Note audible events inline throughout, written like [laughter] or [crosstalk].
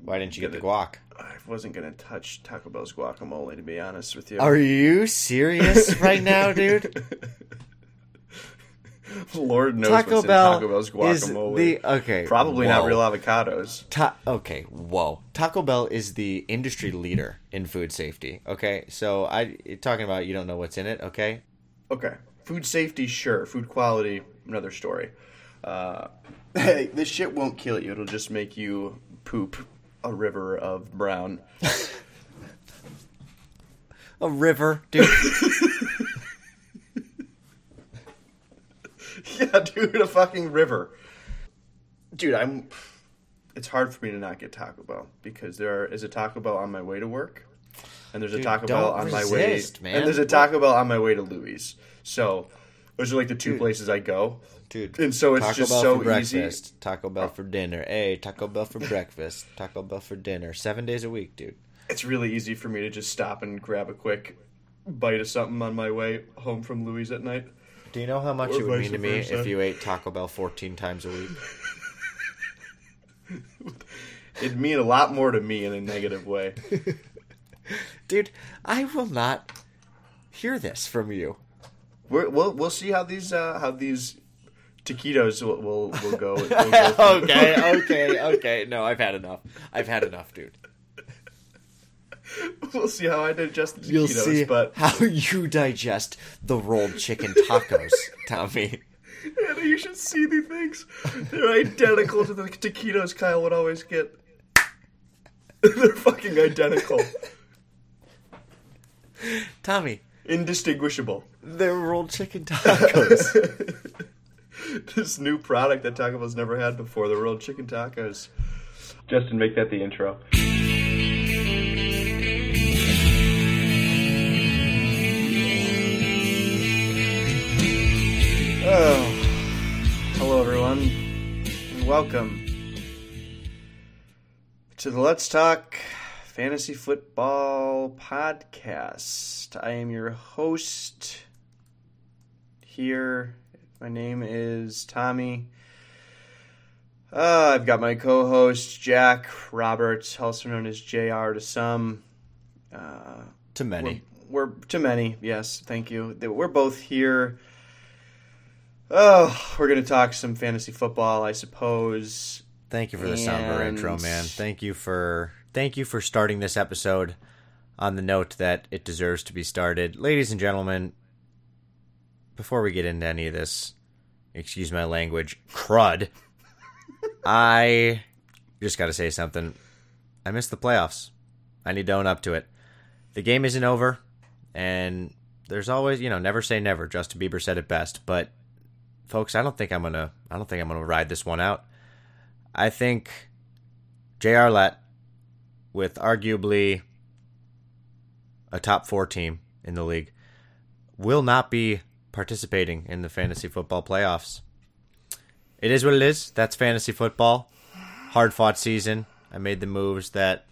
Why didn't you get the guac? I wasn't gonna touch Taco Bell's guacamole, to be honest with you. Are you serious [laughs] right now, dude? Lord knows Taco what's Bell in Taco Bell's is guacamole. the okay. Probably not real avocados. Ta- okay, whoa. Taco Bell is the industry leader in food safety. Okay, so I talking about you don't know what's in it. Okay, Okay, food safety, sure. Food quality, another story. Uh, [laughs] hey, this shit won't kill you. It'll just make you poop a river of brown. [laughs] a river, dude. [laughs] yeah, dude, a fucking river. Dude, I'm. It's hard for me to not get Taco Bell because there is a Taco Bell on my way to work, and there's a Dude, Taco Bell on my way, man. and there's a Taco Bell on my way to Louis. So those are like the two Dude. places I go. Dude, And so it's Taco just Bell so for easy. breakfast, Taco Bell for dinner. Hey, Taco Bell for breakfast, Taco Bell for dinner. Seven days a week, dude. It's really easy for me to just stop and grab a quick bite of something on my way home from Louis at night. Do you know how much Or it would mean to me if you ate Taco Bell 14 times a week? [laughs] It'd mean a lot more to me in a negative way. [laughs] Dude, I will not hear this from you. We're, we'll we'll see how these uh, how these taquitos will will, will go. will go [laughs] okay, okay, okay. No, I've had enough. I've had enough, dude. [laughs] we'll see how I digest the taquitos. You'll see but how you digest the rolled chicken tacos, Tommy. Anna, you should see these things. They're identical to the taquitos Kyle would always get. [laughs] They're fucking identical, Tommy, indistinguishable. they're rolled chicken tacos. [laughs] this new product that Taco Bell's never had before, the rolled chicken tacos. Justin, make that the intro. Oh, hello everyone, and welcome to the Let's Talk Fantasy Football podcast. I am your host here. My name is Tommy. Uh, I've got my co-host Jack Roberts, also known as JR to some. Uh, to we're, many. we're to many, yes, thank you. We're both here. Oh, we're gonna talk some fantasy football, I suppose. Thank you for the somber intro, man. Thank you for thank you for starting this episode on the note that it deserves to be started. Ladies and gentlemen, before we get into any of this, excuse my language, crud, I just got to say something. I missed the playoffs. I need to own up to it. The game isn't over, and there's always, you know, never say never. Justin Bieber said it best, but folks, I don't think I'm gonna, I don't think I'm gonna ride this one out. I think J.R. Lett, with arguably a top four team in the league, will not be participating in the fantasy football playoffs. It is what it is. That's fantasy football. Hard fought season. I made the moves that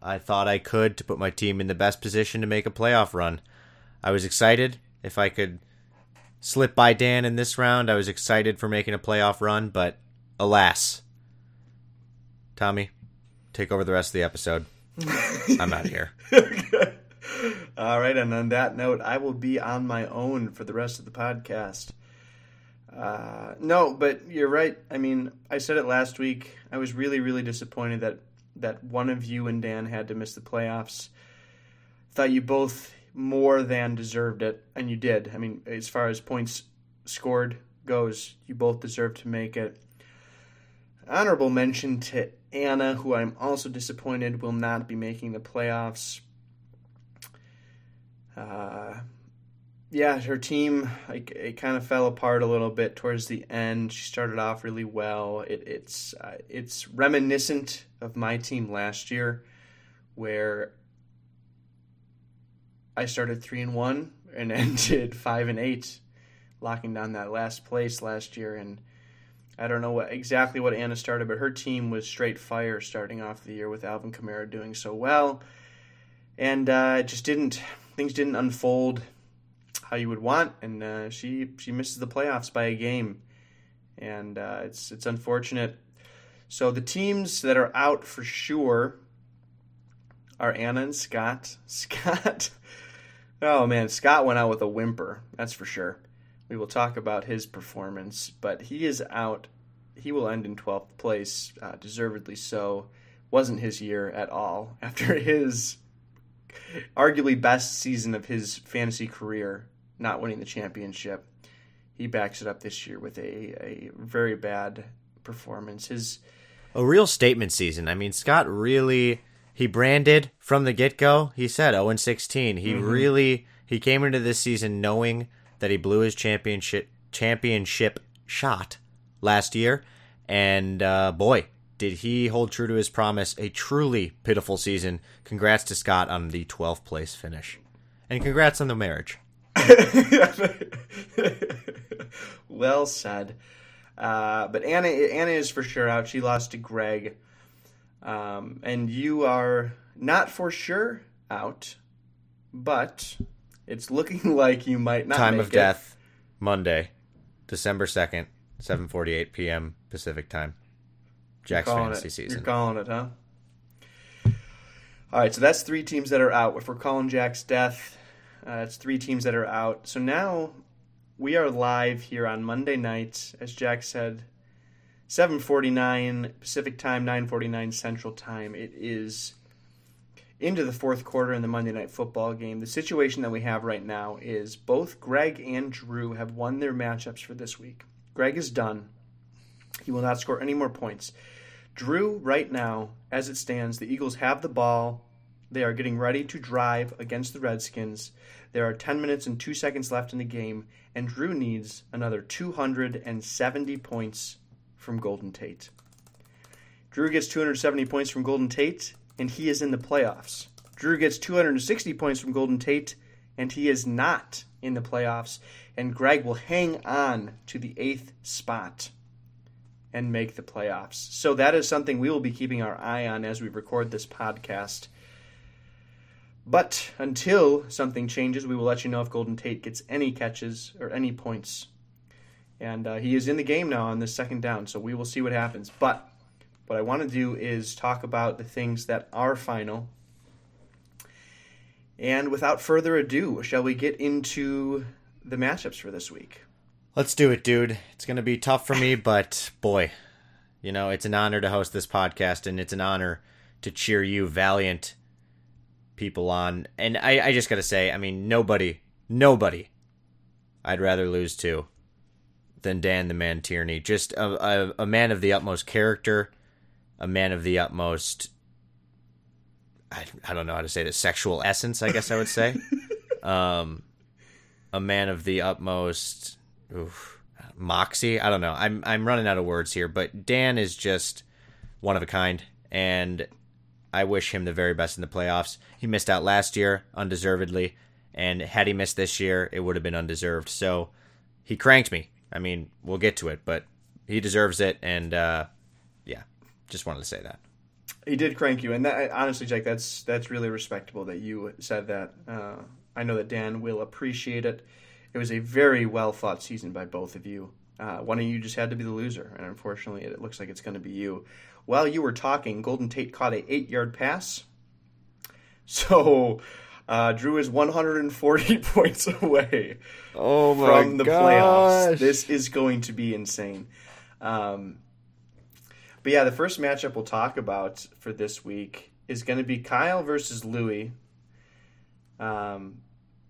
I thought I could to put my team in the best position to make a playoff run. I was excited if I could slip by Dan in this round. I was excited for making a playoff run, but alas. Tommy, take over the rest of the episode. [laughs] I'm out of here. [laughs] All right, and on that note, I will be on my own for the rest of the podcast. Uh, no, but you're right. I mean, I said it last week. I was really, really disappointed that that one of you and Dan had to miss the playoffs. Thought you both more than deserved it, and you did. I mean, as far as points scored goes, you both deserved to make it. Honorable mention to Anna, who I'm also disappointed will not be making the playoffs. Uh, yeah, her team it kind of fell apart a little bit towards the end. She started off really well. It, it's uh, it's reminiscent of my team last year, where I started three and one and [laughs] ended five and eight, locking down that last place last year. And I don't know what exactly what Anna started, but her team was straight fire starting off the year with Alvin Kamara doing so well, and uh, just didn't things didn't unfold how you would want, and uh, she she misses the playoffs by a game, and uh, it's it's unfortunate. So the teams that are out for sure are Anna and Scott. [laughs] Scott, oh man, Scott went out with a whimper. That's for sure. We will talk about his performance, but he is out. He will end in 12th place, uh, deservedly so. Wasn't his year at all [laughs] after his arguably best season of his fantasy career, not winning the championship. He backs it up this year with a, a very bad performance. His a real statement season. I mean, Scott really he branded from the get go. He said 0 and 16. He mm-hmm. really he came into this season knowing that he blew his championship championship shot last year, and uh, boy, did he hold true to his promise. A truly pitiful season. Congrats to Scott on the 12th place finish. And congrats on the marriage. [laughs] well said. Uh, but Anna, Anna is for sure out. She lost to Greg. Um, and you are not for sure out, but it's looking [laughs] like you might not. Time of it. death, Monday, December 2nd, 7:48 p.m. Pacific time. Jack's fantasy it. season. You're calling it, huh? All right, so that's three teams that are out. If we're calling Jack's death, uh, that's three teams that are out. So now we are live here on Monday night, as Jack said, 7:49 Pacific time, 9:49 Central time. It is into the fourth quarter in the Monday Night Football game. The situation that we have right now is both Greg and Drew have won their matchups for this week. Greg is done. He will not score any more points. Drew, right now, as it stands, the Eagles have the ball. They are getting ready to drive against the Redskins. There are 10 minutes and 2 seconds left in the game, and Drew needs another 270 points from Golden Tate. Drew gets 270 points from Golden Tate, and he is in the playoffs. Drew gets 260 points from Golden Tate, and he is not in the playoffs. And Greg will hang on to the eighth spot and make the playoffs. So that is something we will be keeping our eye on as we record this podcast. But until something changes, we will let you know if Golden Tate gets any catches or any points. And uh, he is in the game now on this second down, so we will see what happens. But what I want to do is talk about the things that are final. And without further ado, shall we get into the matchups for this week? Let's do it, dude. It's going to be tough for me, but boy, you know, it's an honor to host this podcast and it's an honor to cheer you valiant people on. And I, I just got to say, I mean, nobody, nobody I'd rather lose to than Dan the Man Tierney. Just a, a, a man of the utmost character, a man of the utmost, I, I don't know how to say this, sexual essence, I guess I would say. [laughs] um, a man of the utmost oof, moxie. I don't know. I'm I'm running out of words here, but Dan is just one of a kind, and I wish him the very best in the playoffs. He missed out last year, undeservedly, and had he missed this year, it would have been undeserved. So he cranked me. I mean, we'll get to it, but he deserves it, and uh, yeah, just wanted to say that. He did crank you, and that, honestly, Jake, that's that's really respectable that you said that. Uh, I know that Dan will appreciate it. It was a very well thought season by both of you. Uh, one of you just had to be the loser, and unfortunately, it looks like it's going to be you. While you were talking, Golden Tate caught a eight yard pass. So uh, Drew is 140 [laughs] points away oh from the gosh. playoffs. This is going to be insane. Um, but yeah, the first matchup we'll talk about for this week is going to be Kyle versus Louis. Um,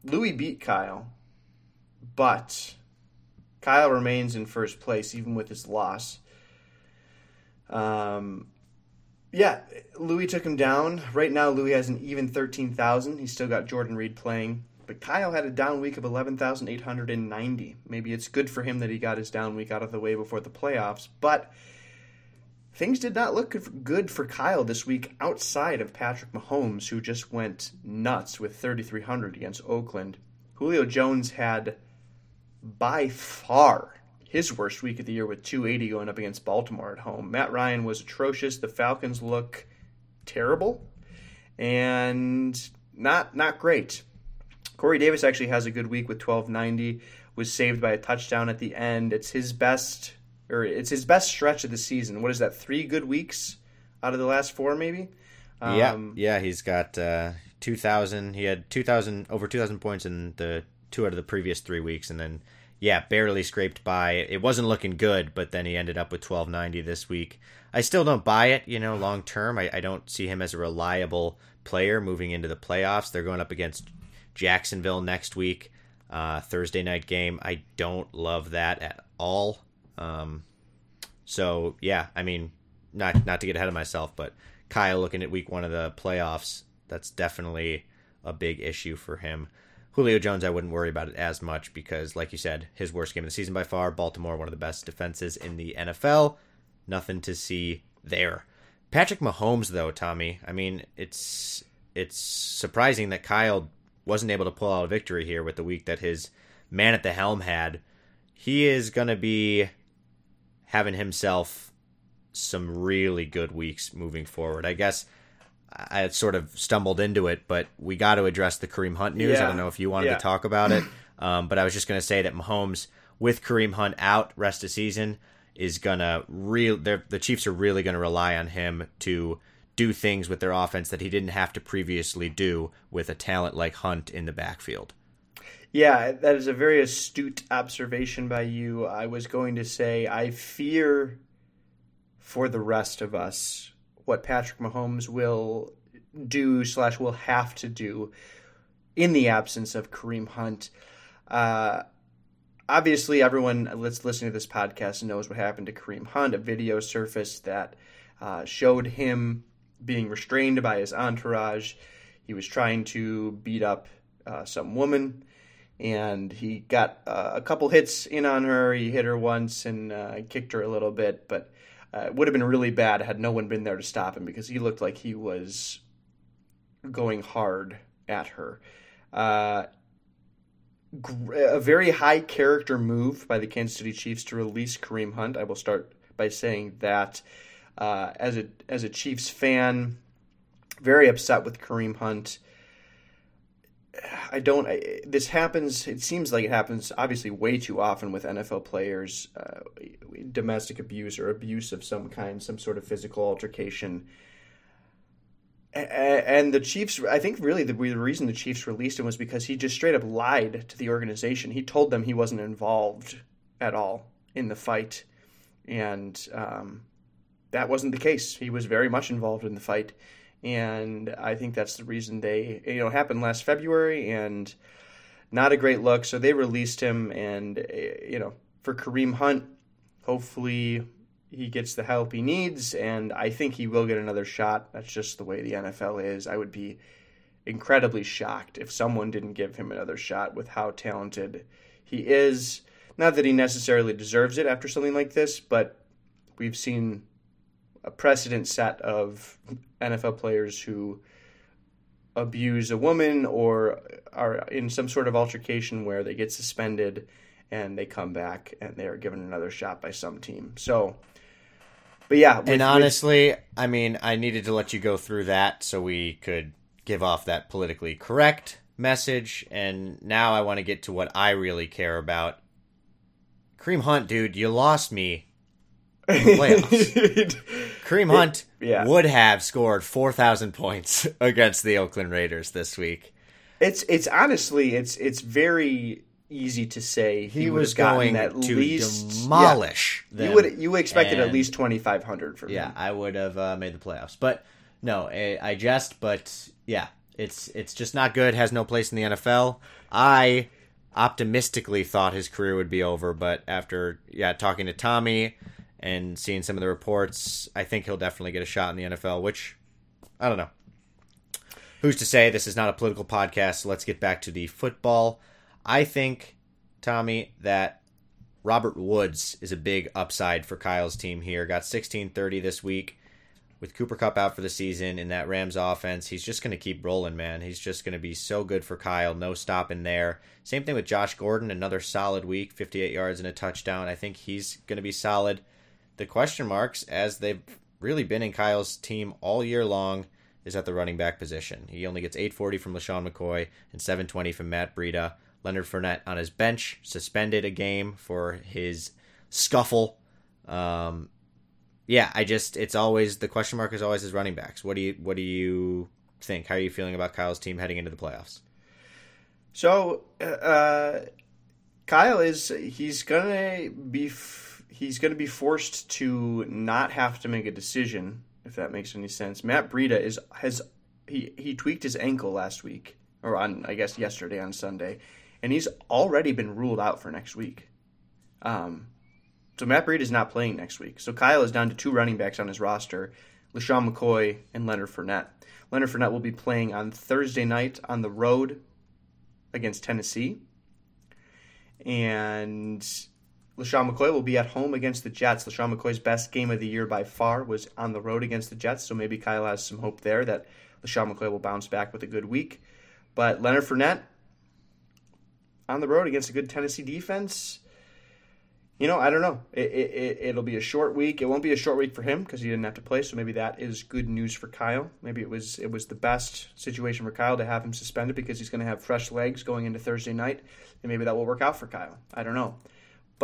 Louis beat Kyle but Kyle remains in first place even with his loss. Um, yeah, Louis took him down. Right now, Louis has an even 13,000. He's still got Jordan Reed playing. But Kyle had a down week of 11,890. Maybe it's good for him that he got his down week out of the way before the playoffs. But things did not look good for Kyle this week outside of Patrick Mahomes, who just went nuts with 3,300 against Oakland. Julio Jones had by far his worst week of the year with 280 going up against Baltimore at home. Matt Ryan was atrocious. The Falcons look terrible and not not great. Corey Davis actually has a good week with 1290. Was saved by a touchdown at the end. It's his best or it's his best stretch of the season. What is that? Three good weeks out of the last four, maybe. Um, yeah, yeah. He's got uh, two thousand. He had two thousand over two thousand points in the two out of the previous three weeks, and then yeah, barely scraped by. It wasn't looking good, but then he ended up with twelve ninety this week. I still don't buy it. You know, long term, I, I don't see him as a reliable player moving into the playoffs. They're going up against Jacksonville next week, uh, Thursday night game. I don't love that at all. Um, so yeah, I mean, not not to get ahead of myself, but Kyle looking at week one of the playoffs, that's definitely a big issue for him. Julio Jones, I wouldn't worry about it as much because, like you said, his worst game of the season by far. Baltimore, one of the best defenses in the NFL. Nothing to see there. Patrick Mahomes, though, Tommy, I mean, it's it's surprising that Kyle wasn't able to pull out a victory here with the week that his man at the helm had. He is going to be having himself some really good weeks moving forward. I guess I had sort of stumbled into it, but we got to address the Kareem Hunt news. Yeah. I don't know if you wanted yeah. to talk about it, [clears throat] um, but I was just going to say that Mahomes, with Kareem Hunt out rest of season, is gonna real. The Chiefs are really going to rely on him to do things with their offense that he didn't have to previously do with a talent like Hunt in the backfield. Yeah, that is a very astute observation by you. I was going to say I fear for the rest of us what Patrick Mahomes will do slash will have to do in the absence of Kareem Hunt. Uh, obviously, everyone that's listening to this podcast knows what happened to Kareem Hunt. A video surfaced that uh, showed him being restrained by his entourage. He was trying to beat up uh, some woman and he got uh, a couple hits in on her. He hit her once and uh, kicked her a little bit, but uh, it would have been really bad had no one been there to stop him because he looked like he was going hard at her. Uh, a very high character move by the Kansas City Chiefs to release Kareem Hunt. I will start by saying that uh, as a as a Chiefs fan, very upset with Kareem Hunt. I don't. I, this happens. It seems like it happens. Obviously, way too often with NFL players, uh, domestic abuse or abuse of some kind, some sort of physical altercation. And the Chiefs, I think, really the, reason the Chiefs released him was because he just straight up lied to the organization. He told them he wasn't involved at all in the fight, and um, that wasn't the case. He was very much involved in the fight and I think that's the reason they you know happened last February and not a great look. So they released him, and you know for Kareem Hunt, hopefully he gets the help he needs, and I think he will get another shot. That's just the way the NFL is. I would be incredibly shocked if someone didn't give him another shot with how talented he is. Not that he necessarily deserves it after something like this, but we've seen a precedent set of NFL players who abuse a woman or are in some sort of altercation where they get suspended and they come back and they are given another shot by some team. So, but yeah. With, and honestly, with... I mean, I needed to let you go through that so we could give off that politically correct message. And now I want to get to what I really care about. Kareem Hunt, dude, you lost me playoffs. [laughs] Kareem Hunt it, yeah. would have scored 4,000 points [laughs] against the Oakland Raiders this week. It's it's honestly it's it's very easy to say he, he was going at to least demolish yeah, You would you expected and, at least 2,500 from yeah, him. I would have uh, made the playoffs, but no, I, I jest. But yeah, it's it's just not good. Has no place in the NFL. I optimistically thought his career would be over, but after yeah talking to Tommy and seeing some of the reports, I think he'll definitely get a shot in the NFL, which I don't know. Who's to say this is not a political podcast? So let's get back to the football. I think, Tommy, that Robert Woods is a big upside for Kyle's team here. Got 1630 this week with Cooper Kupp out for the season in that Rams offense. He's just going to keep rolling, man. He's just going to be so good for Kyle. No stopping there. Same thing with Josh Gordon. Another solid week, 58 yards and a touchdown. I think he's going to be solid the question marks, as they've really been in Kyle's team all year long, is at the running back position. He only gets 840 from LeSean McCoy and 720 from Matt Breida. Leonard Fournette on his bench, suspended a game for his scuffle Um, yeah, I just it's always the question mark is always his running backs. What do you what do you think? How are you feeling about Kyle's team heading into the playoffs? So, uh, Kyle is he's gonna be he's gonna be forced to not have to make a decision if that makes any sense. Matt Breida is has he he tweaked his ankle last week or on I guess yesterday on Sunday, and he's already been ruled out for next week. Um, so Matt Breida is not playing next week. So Kyle is down to two running backs on his roster, LeSean McCoy and Leonard Fournette. Leonard Fournette will be playing on Thursday night on the road against Tennessee. And LeSean McCoy will be at home against the Jets. LeSean McCoy's best game of the year by far was on the road against the Jets, so maybe Kyle has some hope there that LeSean McCoy will bounce back with a good week. But Leonard Fournette on the road against a good Tennessee defense, you know, I don't know. It, it, it'll be a short week. It won't be a short week for him because he didn't have to play. So maybe that is good news for Kyle. Maybe it was it was the best situation for Kyle to have him suspended because he's going to have fresh legs going into Thursday night, and maybe that will work out for Kyle. I don't know,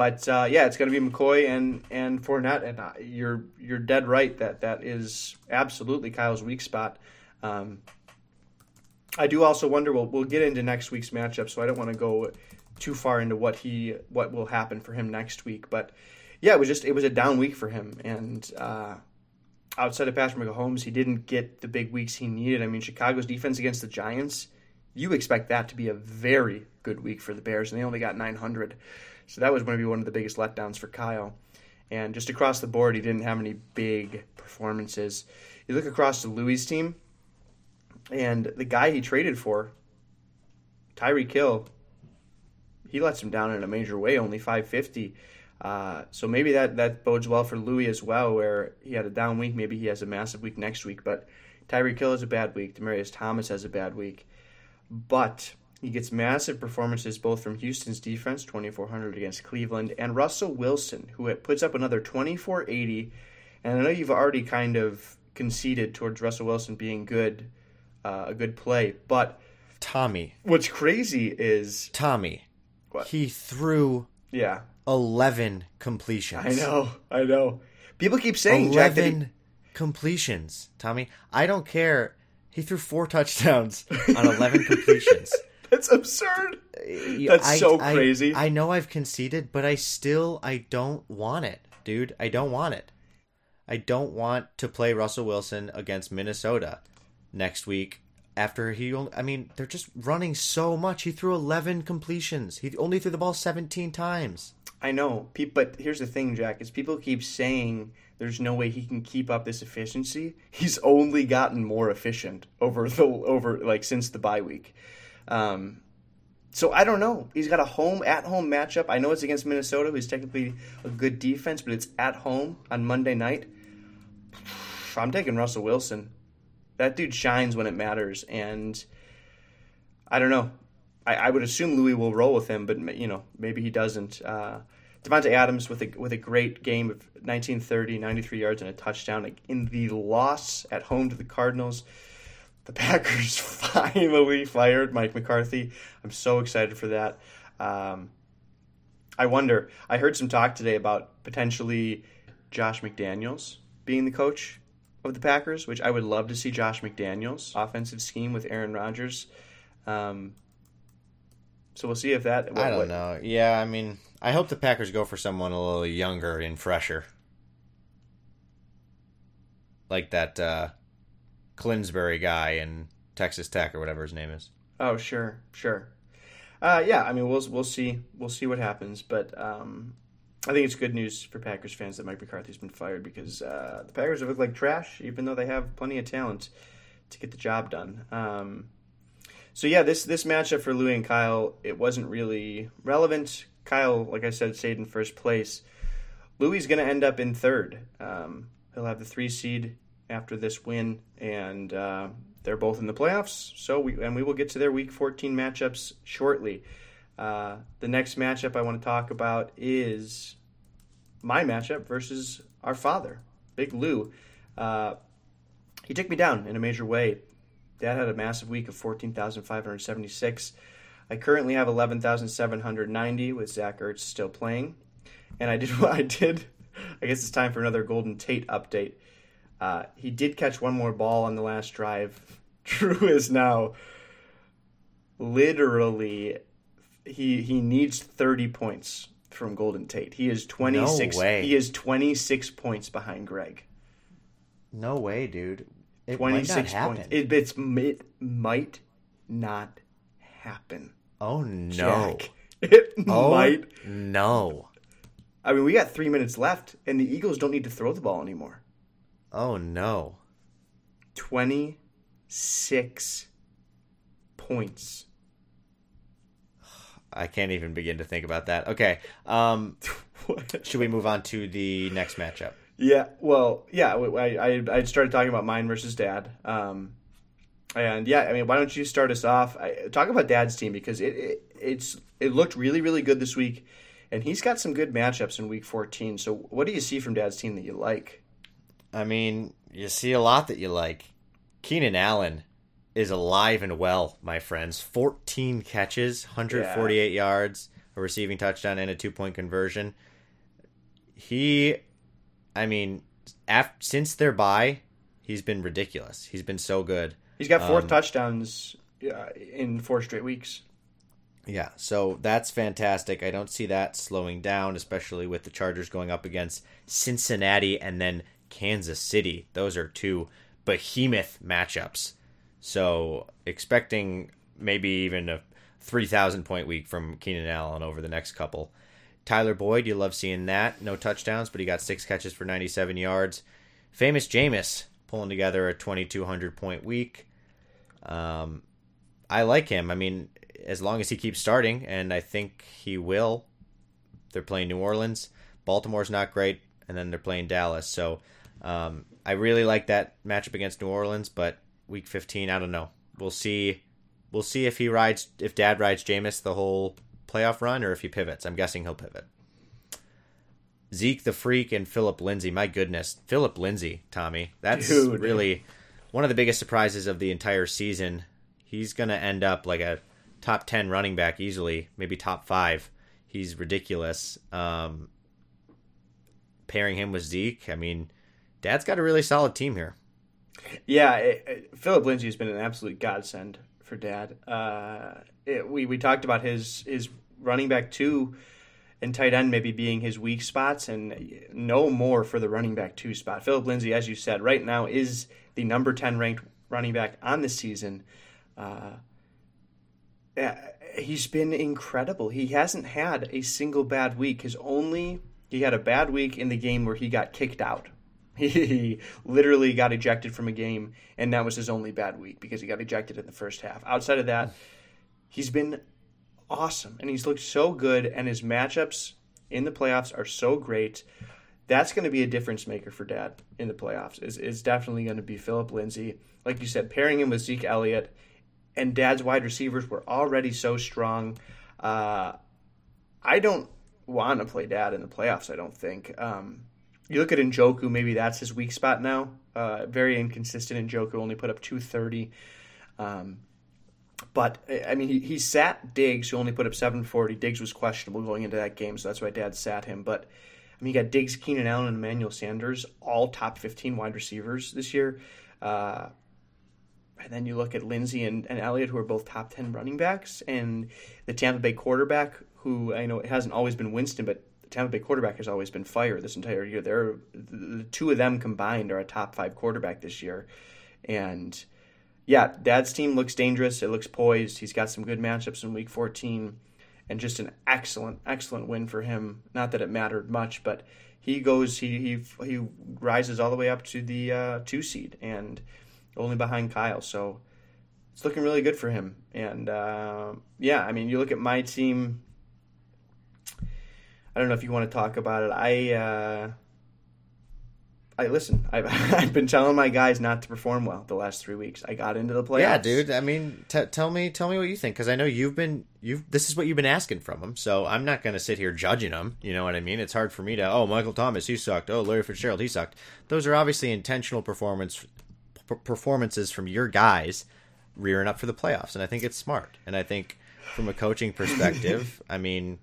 but uh, yeah, it's going to be McCoy and and Fournette, and uh, you're you're dead right that that is absolutely Kyle's weak spot. Um, I do also wonder. We'll we'll get into next week's matchup, so I don't want to go too far into what he what will happen for him next week. But yeah, it was just it was a down week for him, and uh, outside of Patrick Mahomes, he didn't get the big weeks he needed. I mean, Chicago's defense against the Giants, you expect that to be a very good week for the Bears, and they only got 900, so that was going to be one of the biggest letdowns for Kyle. And just across the board, he didn't have any big performances. You look across the Louis team, and the guy he traded for, Tyreek Hill, he lets him down in a major way, only 550. Uh, so maybe that, that bodes well for Louis as well, where he had a down week. Maybe he has a massive week next week. But Tyreek Hill has a bad week. Demaryius Thomas has a bad week. But he gets massive performances both from Houston's defense, 2,400 against Cleveland, and Russell Wilson, who puts up another 2,480. And I know you've already kind of conceded towards Russell Wilson being good, uh, a good play. But Tommy, what's crazy is Tommy what? He threw yeah eleven completions. I know, I know. People keep saying eleven he... completions. Tommy, I don't care. He threw four touchdowns on eleven [laughs] completions. [laughs] That's absurd. That's I, so crazy. I, I know I've conceded, but I still I don't want it, dude. I don't want it. I don't want to play Russell Wilson against Minnesota next week after he only, I mean, they're just running so much. He threw 11 completions. He only threw the ball 17 times. I know, but here's the thing, Jack, is people keep saying there's no way he can keep up this efficiency. He's only gotten more efficient over the over like since the bye week. Um, so I don't know. He's got a home at home matchup. I know it's against Minnesota, who's technically a good defense, but it's at home on Monday night. I'm taking Russell Wilson that dude shines when it matters, and I don't know. I, I would assume Louis will roll with him, but you know maybe he doesn't. Uh, Davante Adams with a with a great game of 1930, 93 yards and a touchdown in the loss at home to the Cardinals. The [laughs] Packers finally fired Mike McCarthy. I'm so excited for that. Um, I wonder. I heard some talk today about potentially Josh McDaniels being the coach of the Packers, which I would love to see Josh McDaniels offensive scheme with Aaron Rodgers. Um, so we'll see if that. What, I don't what, know. Yeah, I mean, I hope the Packers go for someone a little younger and fresher, like that uh, Clinsbury guy in Texas Tech or whatever his name is. Oh, sure, sure. Uh, yeah, I mean, we'll we'll see we'll see what happens, but um, I think it's good news for Packers fans that Mike McCarthy's been fired because uh, the Packers looked like trash, even though they have plenty of talent to get the job done. Um, so yeah, this this matchup for Louis and Kyle, it wasn't really relevant. Kyle, like I said, stayed in first place. Louis is going to end up in third. Um, he'll have the three seed after this win, and uh, they're both in the playoffs. So we and we will get to their Week 14 matchups shortly. Uh, the next matchup I want to talk about is my matchup versus our father, Big Lou. Uh, he took me down in a major way. Dad had a massive week of 14,576. I currently have 11,790 with Zach Ertz still playing. And I did [laughs] what I did I guess it's time for another Golden Tate update. Uh, he did catch one more ball on the last drive. [laughs] Drew is now literally he he needs 30 points from Golden Tate. He is 26 No he is 26 points behind Greg. No way, dude. It 26 points. It, it's, it might not happen. oh no. Jack. [laughs] It Oh might. no. I mean, we got 3 minutes left and the Eagles don't need to throw the ball anymore. Oh no. 26 points. I can't even begin to think about that. Okay. Um [laughs] should we move on to the next matchup? Yeah, well, yeah, I, I, I started talking about mine versus dad. Um, and yeah, I mean, why don't you start us off? I, talk about dad's team because it, it it's it looked really really good this week, and he's got some good matchups in week fourteen. So, what do you see from dad's team that you like? I mean, you see a lot that you like. Keenan Allen is alive and well, my friends. 14 catches, 148 yards, a receiving touchdown, and a two point conversion. He, I mean, af- since their bye, he's been ridiculous. He's been so good. He's got four Um, touchdowns uh, in four straight weeks. Yeah, so that's fantastic. I don't see that slowing down, especially with the Chargers going up against Cincinnati and then Kansas City. Those are two behemoth matchups. So expecting maybe even a 3,000 point week from Keenan Allen over the next couple. Tyler Boyd, you love seeing that. No touchdowns, but he got six catches for 97 yards. Famous Jameis pulling together a 2,200 point week. Um, I like him. I mean, as long as he keeps starting, and I think he will. They're playing New Orleans. Baltimore's not great, and then they're playing Dallas. So um, I really like that matchup against New Orleans. But Week 15, I don't know. We'll see. We'll see if he rides, if Dad rides Jameis the whole playoff run, or if he pivots. I'm guessing he'll pivot. Zeke the Freak and Philip Lindsay. My goodness, Philip Lindsay, Tommy. That's Dude. really one of the biggest surprises of the entire season. He's gonna end up like a top ten running back easily, maybe top five. He's ridiculous. Um, pairing him with Zeke, I mean, Dad's got a really solid team here. Yeah, it, it, Philip Lindsay has been an absolute godsend for Dad. Uh, it, we we talked about his his running back two and tight end maybe being his weak spots, and no more for the running back two spot. Philip Lindsay, as you said, right now is the number ten ranked running back on the season. Uh, he's been incredible. He hasn't had a single bad week. His only he had a bad week in the game where he got kicked out. [laughs] He literally got ejected from a game, and that was his only bad week because he got ejected in the first half. Outside of that, he's been awesome, and he's looked so good, and his matchups in the playoffs are so great. That's going to be a difference maker for Dad in the playoffs. Is is definitely going to be Philip Lindsay, like you said, pairing him with Zeke Elliott, and Dad's wide receivers were already so strong. Uh, I don't want to play Dad in the playoffs. I don't think. Um, you look at Njoku, maybe that's his weak spot now. Uh, very inconsistent. Njoku only put up 230. Um, but, I mean, he, he sat Diggs, who only put up 740. Diggs was questionable going into that game, so that's why Dad sat him. But, I mean, you got Diggs, Keenan Allen, and Emmanuel Sanders, all top 15 wide receivers this year. Uh, and then you look at Lindsay and, and Elliott, who are both top 10 running backs, and the Tampa Bay quarterback, who I know it hasn't always been Winston, but Tampa Bay quarterback has always been fire this entire year. They're, the two of them combined are a top five quarterback this year. And yeah, Dad's team looks dangerous. It looks poised. He's got some good matchups in week 14 and just an excellent, excellent win for him. Not that it mattered much, but he goes, he he, he rises all the way up to the uh, two seed and only behind Kyle. So it's looking really good for him. And uh, yeah, I mean, you look at my team. I don't know if you want to talk about it. I uh, I listen. [laughs] I've, I've been telling my guys not to perform well the last three weeks. I got into the playoffs. Yeah, dude. I mean, t- tell me, tell me what you think, because I know you've been, you've. This is what you've been asking from them. so I'm not going to sit here judging them. You know what I mean? It's hard for me to. Oh, Michael Thomas, he sucked. Oh, Larry Fitzgerald, he sucked. Those are obviously intentional performance p- performances from your guys, rearing up for the playoffs, and I think it's smart. And I think, from a coaching perspective, [laughs] I mean,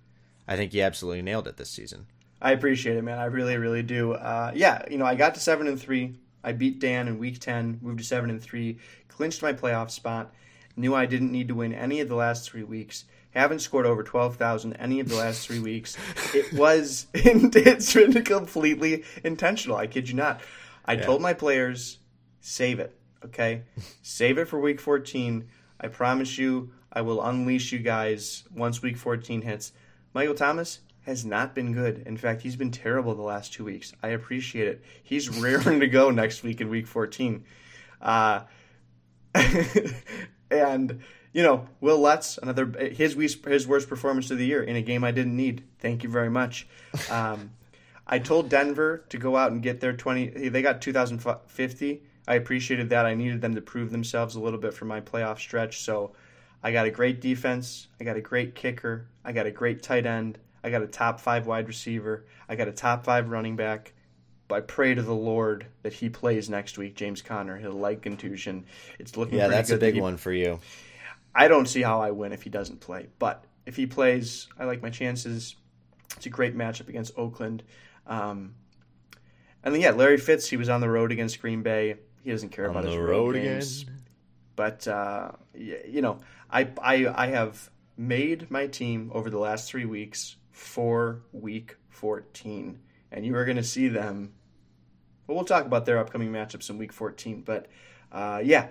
I think he absolutely nailed it this season. I appreciate it, man. I really, really do. Uh, yeah, you know, I got to seven and three. I beat Dan in week ten, moved to seven and three, clinched my playoff spot. Knew I didn't need to win any of the last three weeks. Haven't scored over twelve thousand any of the last three weeks. It [laughs] was [laughs] it's been completely intentional. I kid you not. I Yeah. told my players, save it, okay, [laughs] save it for week fourteen. I promise you, I will unleash you guys once week fourteen hits. Michael Thomas has not been good. In fact, he's been terrible the last two weeks. I appreciate it. He's [laughs] raring to go next week in week 14. Uh, [laughs] and, you know, Wil Lutz, another his, his worst performance of the year in a game I didn't need. Thank you very much. Um, [laughs] I told Denver to go out and get their 20. They got 2,050. I appreciated that. I needed them to prove themselves a little bit for my playoff stretch. So I got a great defense. I got a great kicker. I got a great tight end. I got a top five wide receiver. I got a top five running back. But I pray to the Lord that he plays next week. James Conner, he'll leg contusion. It's looking good. Yeah, that's a good that big he- one for you. I don't see how I win if he doesn't play, but if he plays, I like my chances. It's a great matchup against Oakland. Um, and then yeah, Larry Fitz, he was on the road against Green Bay. He doesn't care about his road games. But uh, you know, I, I I have made my team over the last three weeks for Week 14, and you are going to see them. Well, we'll talk about their upcoming matchups in Week 14. But uh, yeah,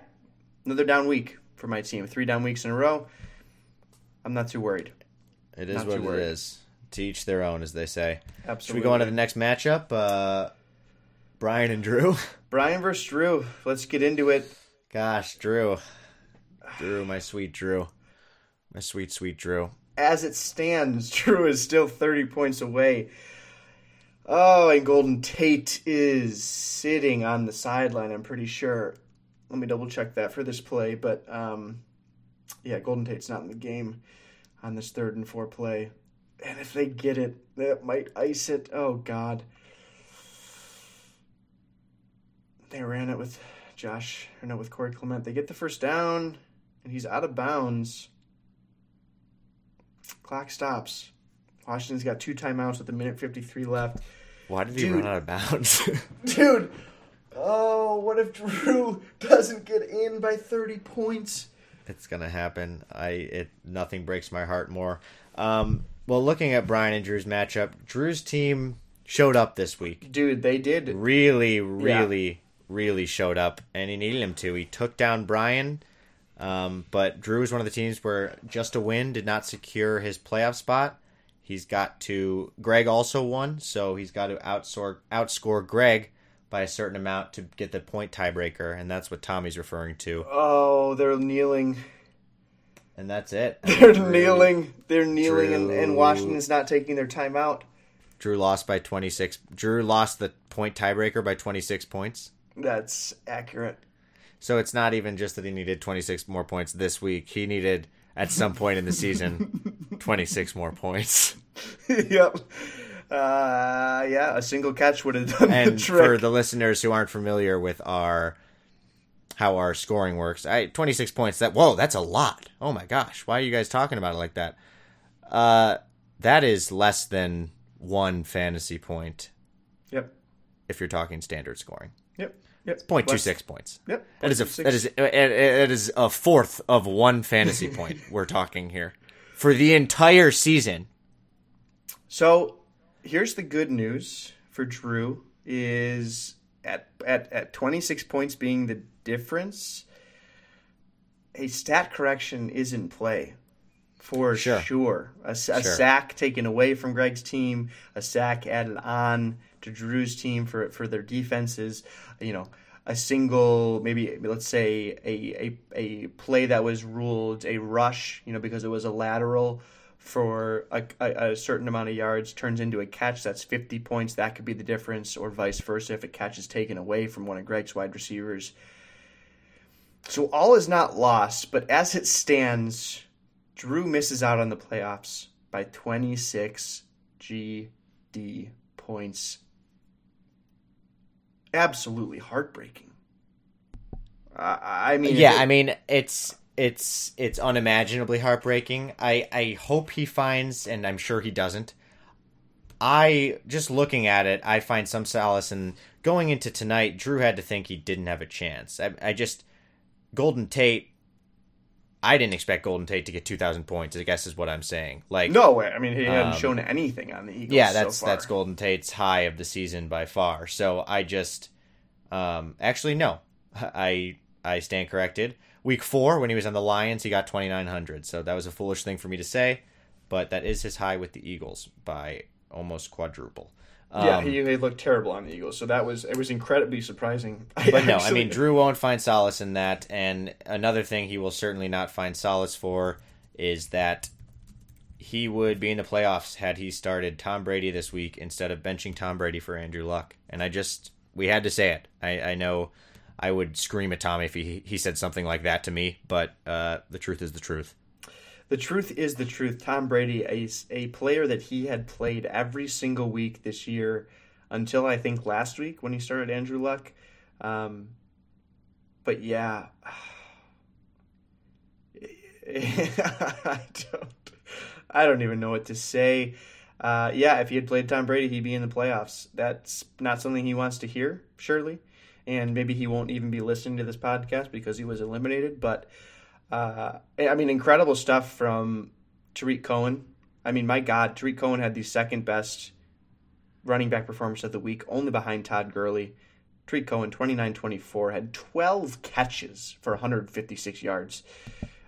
another down week for my team. Three down weeks in a row. I'm not too worried. It is Not what it worried. is. To each their own, as they say. Absolutely. Should we go on to the next matchup? Uh, Brian and Drew. [laughs] Brian versus Drew? Let's get into it. Gosh, Drew. Drew, my sweet Drew. My sweet, sweet Drew. as it stands, [laughs] Drew is still 30 points away. Oh, and Golden Tate is sitting on the sideline, I'm pretty sure. Let me double check that for this play, but um, yeah, Golden Tate's not in the game on this third and four play. And if they get it, that might ice it. Oh, God. They ran it with Josh, or no, with Corey Clement. They get the first down, and he's out of bounds. Clock stops. Washington's got two timeouts with a minute 53 left. Why did he run out of bounds? [laughs] [laughs] Dude, oh, what if Drew [laughs] doesn't get in by 30 points? it's gonna happen. I it nothing breaks my heart more. Um, well, looking at Brian and Drew's matchup, Drew's team showed up this week. Dude, they did. Really, really, really showed up, and he needed him to. He took down Brian, um, but Drew is one of the teams where just a win did not secure his playoff spot. He's got to. Greg also won, so he's got to outscore outscore Greg by a certain amount to get the point tiebreaker, and that's what Tommy's referring to. Oh, they're kneeling. And that's it. [laughs] They're Drew- kneeling. They're kneeling, and, and Washington's not taking their timeout. Drew lost by 26. Drew lost the point tiebreaker by 26 points. That's accurate. So it's not even just that he needed 26 more points this week. He needed, at some point in the season, [laughs] 26 more points. [laughs] yep. Uh, yeah, a single catch would have done the And trick. for the listeners who aren't familiar with our how our scoring works, I 26 points. That whoa, that's a lot. Oh my gosh, why are you guys talking about it like that? Uh, that is less than one fantasy point Yep. if you're talking standard scoring. Yep. Two Less- points. Yep. That is a 0.26. that is uh, it, it is a fourth of one fantasy [laughs] point we're talking here for the entire season. So here's the good news for Drew is at at at 26 points being the difference. A stat correction is in play for Sure. sure. A, a Sure. sack taken away from Greg's team, a sack added on to Drew's team for for their defenses. You know, a single maybe let's say a a, a play that was ruled a rush. You know, because it was a lateral for a, a, a certain amount of yards turns into a catch that's 50 points that could be the difference or vice versa if a catch is taken away from one of greg's wide receivers so all is not lost but as it stands drew misses out on the playoffs by 26 gd points absolutely heartbreaking I I mean, Yeah, it- I mean it's it's it's unimaginably heartbreaking. I I hope he finds, and I'm sure he doesn't, I just looking at it, I find some solace in going into tonight. Drew had to think he didn't have a chance. I, I just Golden Tate. I didn't expect Golden Tate to get two thousand points. I guess is what I'm saying. Like no way. I mean, he hadn't Um, shown anything on the Eagles. yeah, that's so that's Golden Tate's high of the season by far. So I just, um, actually no, [laughs] I I stand corrected. Week four when he was on the Lions, he got twenty nine hundred. So that was a foolish thing for me to say, but that is his high with the Eagles by almost quadruple. Yeah, Um, he, he looked terrible on the Eagles, so that was it was incredibly surprising. [laughs] But no, I mean Drew won't find solace in that, and another thing he will certainly not find solace for is that he would be in the playoffs had he started Tom Brady this week instead of benching Tom Brady for Andrew Luck. And I just we had to say it. I, I know I would scream at Tom if he he said something like that to me, but uh, the truth is the truth. The truth is the truth. Tom Brady is a player that he had played every single week this year until I think last week when he started Andrew Luck. Um, but yeah, [sighs] I don't, I don't even know what to say. Uh, yeah, if he had played Tom Brady, he'd be in the playoffs. That's not something he wants to hear, surely, and maybe he won't even be listening to this podcast because he was eliminated. But uh, I mean, incredible stuff from Tarik Cohen. I mean, my God, Tarik Cohen had the second best running back performance of the week, only behind Todd Gurley. Tarik Cohen, 29 24, had 12 catches for 156 yards.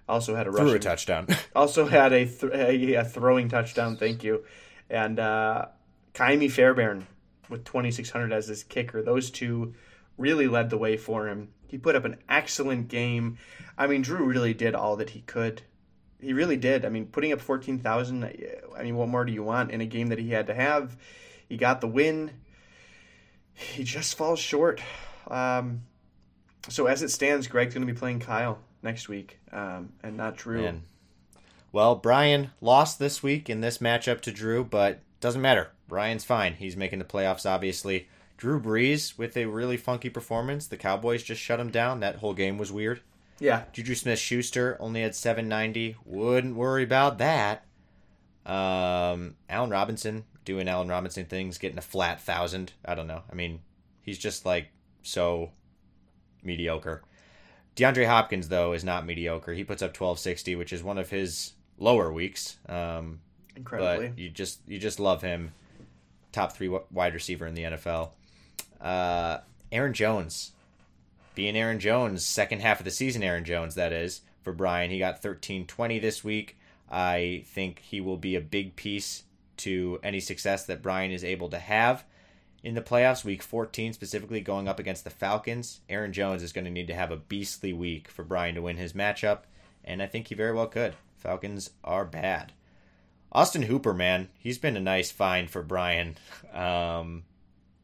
Also had a Threw a touchdown. [laughs] also had a, th- a, a throwing touchdown. Thank you, and uh, Kaimi Fairbairn with 2600 as his kicker. Those two really led the way for him. He put up an excellent game. I mean, Drew really did all that he could. He really did. I mean, putting up 14,000. I mean, what more do you want in a game that he had to have? He got the win. He just falls short. Um, so as it stands, Greg's going to be playing Kyle next week, um, and not Drew. Man. Well, Brian lost this week in this matchup to Drew, but doesn't matter. Brian's fine. He's making the playoffs, obviously. Drew Brees with a really funky performance. The Cowboys just shut him down. That whole game was weird. Yeah, Juju Smith Schuster only had 790. Wouldn't worry about that. Um, Allen Robinson doing Allen Robinson things, getting a flat thousand. I don't know. I mean, he's just like so mediocre. DeAndre Hopkins though is not mediocre. He puts up 1260, which is one of his lower weeks. Um, incredibly. but you just you just love him. Top three wide receiver in the NFL. Uh, Aaron Jones, being Aaron Jones, second half of the season, Aaron Jones that is for Brian. He got thirteen twenty this week. I think he will be a big piece to any success that Brian is able to have in the playoffs. Week fourteen, specifically going up against the Falcons, Aaron Jones is going to need to have a beastly week for Brian to win his matchup, and I think he very well could. Falcons are bad. Austin Hooper, man, he's been a nice find for Brian. Um,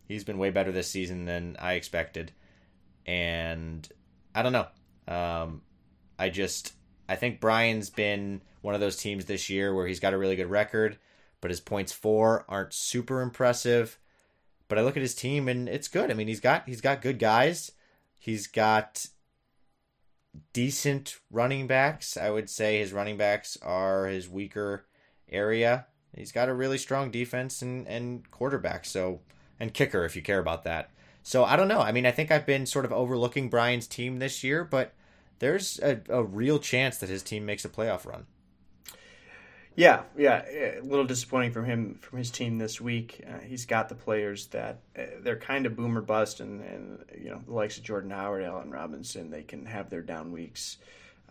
he's been way better this season than I expected, and I don't know. Um, I just I think Brian's been one of those teams this year where he's got a really good record, but his points for aren't super impressive. But I look at his team and it's good. I mean, he's got he's got good guys. He's got decent running backs. I would say his running backs are his weaker area. He's got a really strong defense and, and quarterback, so and kicker if you care about that. So I don't know. I mean, I think I've been sort of overlooking Brian's team this year, but there's a, a real chance that his team makes a playoff run. Yeah, yeah, a little disappointing from him from his team this week. Uh, he's got the players that uh, they're kind of boomer bust, and, and you know the likes of Jordan Howard, Allen Robinson, they can have their down weeks,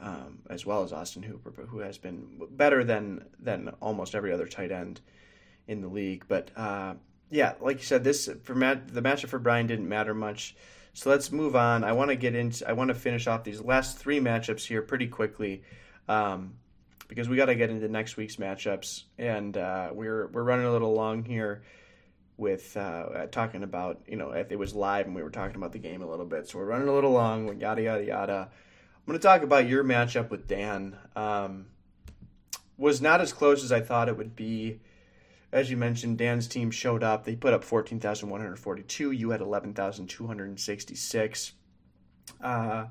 um, as well as Austin Hooper, but who has been better than than almost every other tight end in the league. But uh, yeah, like you said, this for Matt, the matchup for Brian didn't matter much. So let's move on. I want to get into. I want to finish off these last three matchups here pretty quickly. Um, because we got to get into next week's matchups, and uh, we're we're running a little long here with uh, talking about you know if it was live and we were talking about the game a little bit, so we're running a little long. Yada yada yada. I'm going to talk about your matchup with Dan. Um, was not as close as I thought it would be. As you mentioned, Dan's team showed up. They put up 14,142. You had 11,266. Uh,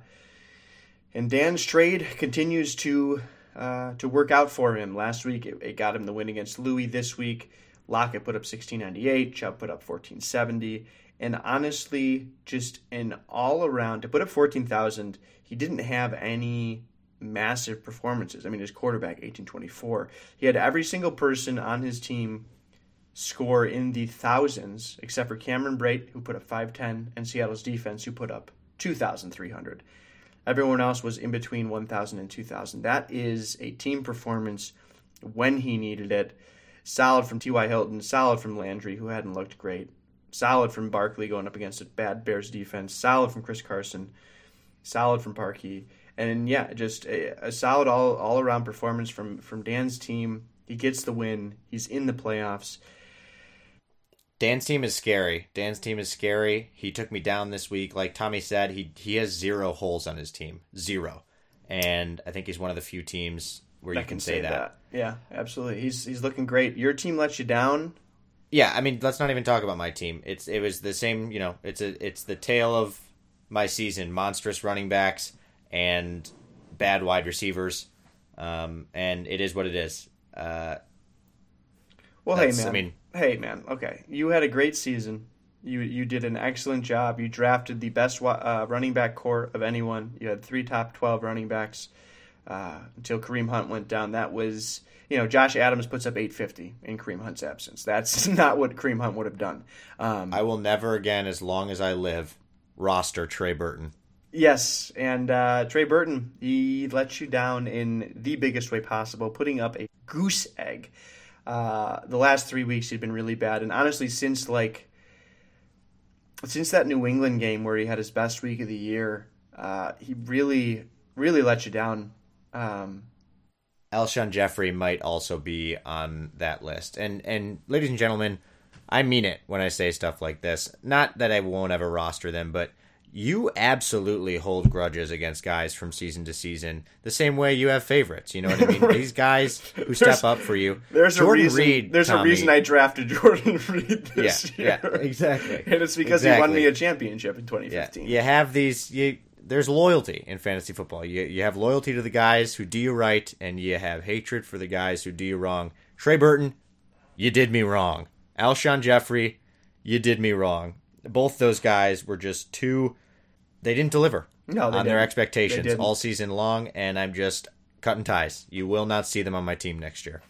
and Dan's trade continues to uh, to work out for him. Last week, it, it got him the win against Louis. This week, Lockett put up 1698, Chubb put up 1470, and honestly, just an all around to put up 14,000, he didn't have any massive performances. I mean, his quarterback 1824, he had every single person on his team score in the thousands, except for Cameron Brate, who put up 510, and Seattle's defense, who put up 2,300. Everyone else was in between 1,000 and 2,000. That is a team performance when he needed it. Solid from T.Y. Hilton, solid from Landry, who hadn't looked great. Solid from Barkley going up against a bad Bears defense. Solid from Chris Carson. Solid from Parkey. And yeah, just a, a solid all all around performance from from Dan's team. He gets the win. He's in the playoffs. Dan's team is scary. Dan's team is scary. He took me down this week. Like Tommy said, he he has zero holes on his team, zero, and I think he's one of the few teams where that you can, say, that. that. Yeah, absolutely. He's he's looking great. Your team lets you down. Yeah, I mean, let's not even talk about my team. It's it was the same. You know, it's a it's the tale of my season: monstrous running backs and bad wide receivers. Um, and it is what it is. Uh, well, hey man. I mean, hey man, okay, you had a great season. You you did an excellent job. You drafted the best uh, running back core of anyone. You had three top twelve running backs uh, until Kareem Hunt went down. That was you know Josh Adams puts up 850 in Kareem Hunt's absence. That's [laughs] not what Kareem Hunt would have done. Um, I will never again, as long as I live, roster Trey Burton. Yes, and uh, Trey Burton he lets you down in the biggest way possible, putting up a goose egg uh, the last three weeks he'd been really bad, and honestly, since like since that New England game where he had his best week of the year, uh, he really really let you down. Um, Alshon Jeffery might also be on that list, and and ladies and gentlemen, I mean it when I say stuff like this. Not that I won't ever roster them, but you absolutely hold grudges against guys from season to season the same way you have favorites. You know what I mean? [laughs] These guys who step there's, up for you. There's Jordan a reason. Reed, there's Tommy, a reason I drafted [laughs] Jordan Reed this yeah, year. Yeah, exactly. And it's because exactly. he won me a championship in 2015. Yeah. You have these. You, there's loyalty in fantasy football. You you have loyalty to the guys who do you right, and you have hatred for the guys who do you wrong. Trey Burton, you did me wrong. Alshon Jeffery, you did me wrong. Both those guys were just too they didn't deliver no, on didn't. their expectations all season long, and I'm just cutting ties. You will not see them on my team next year.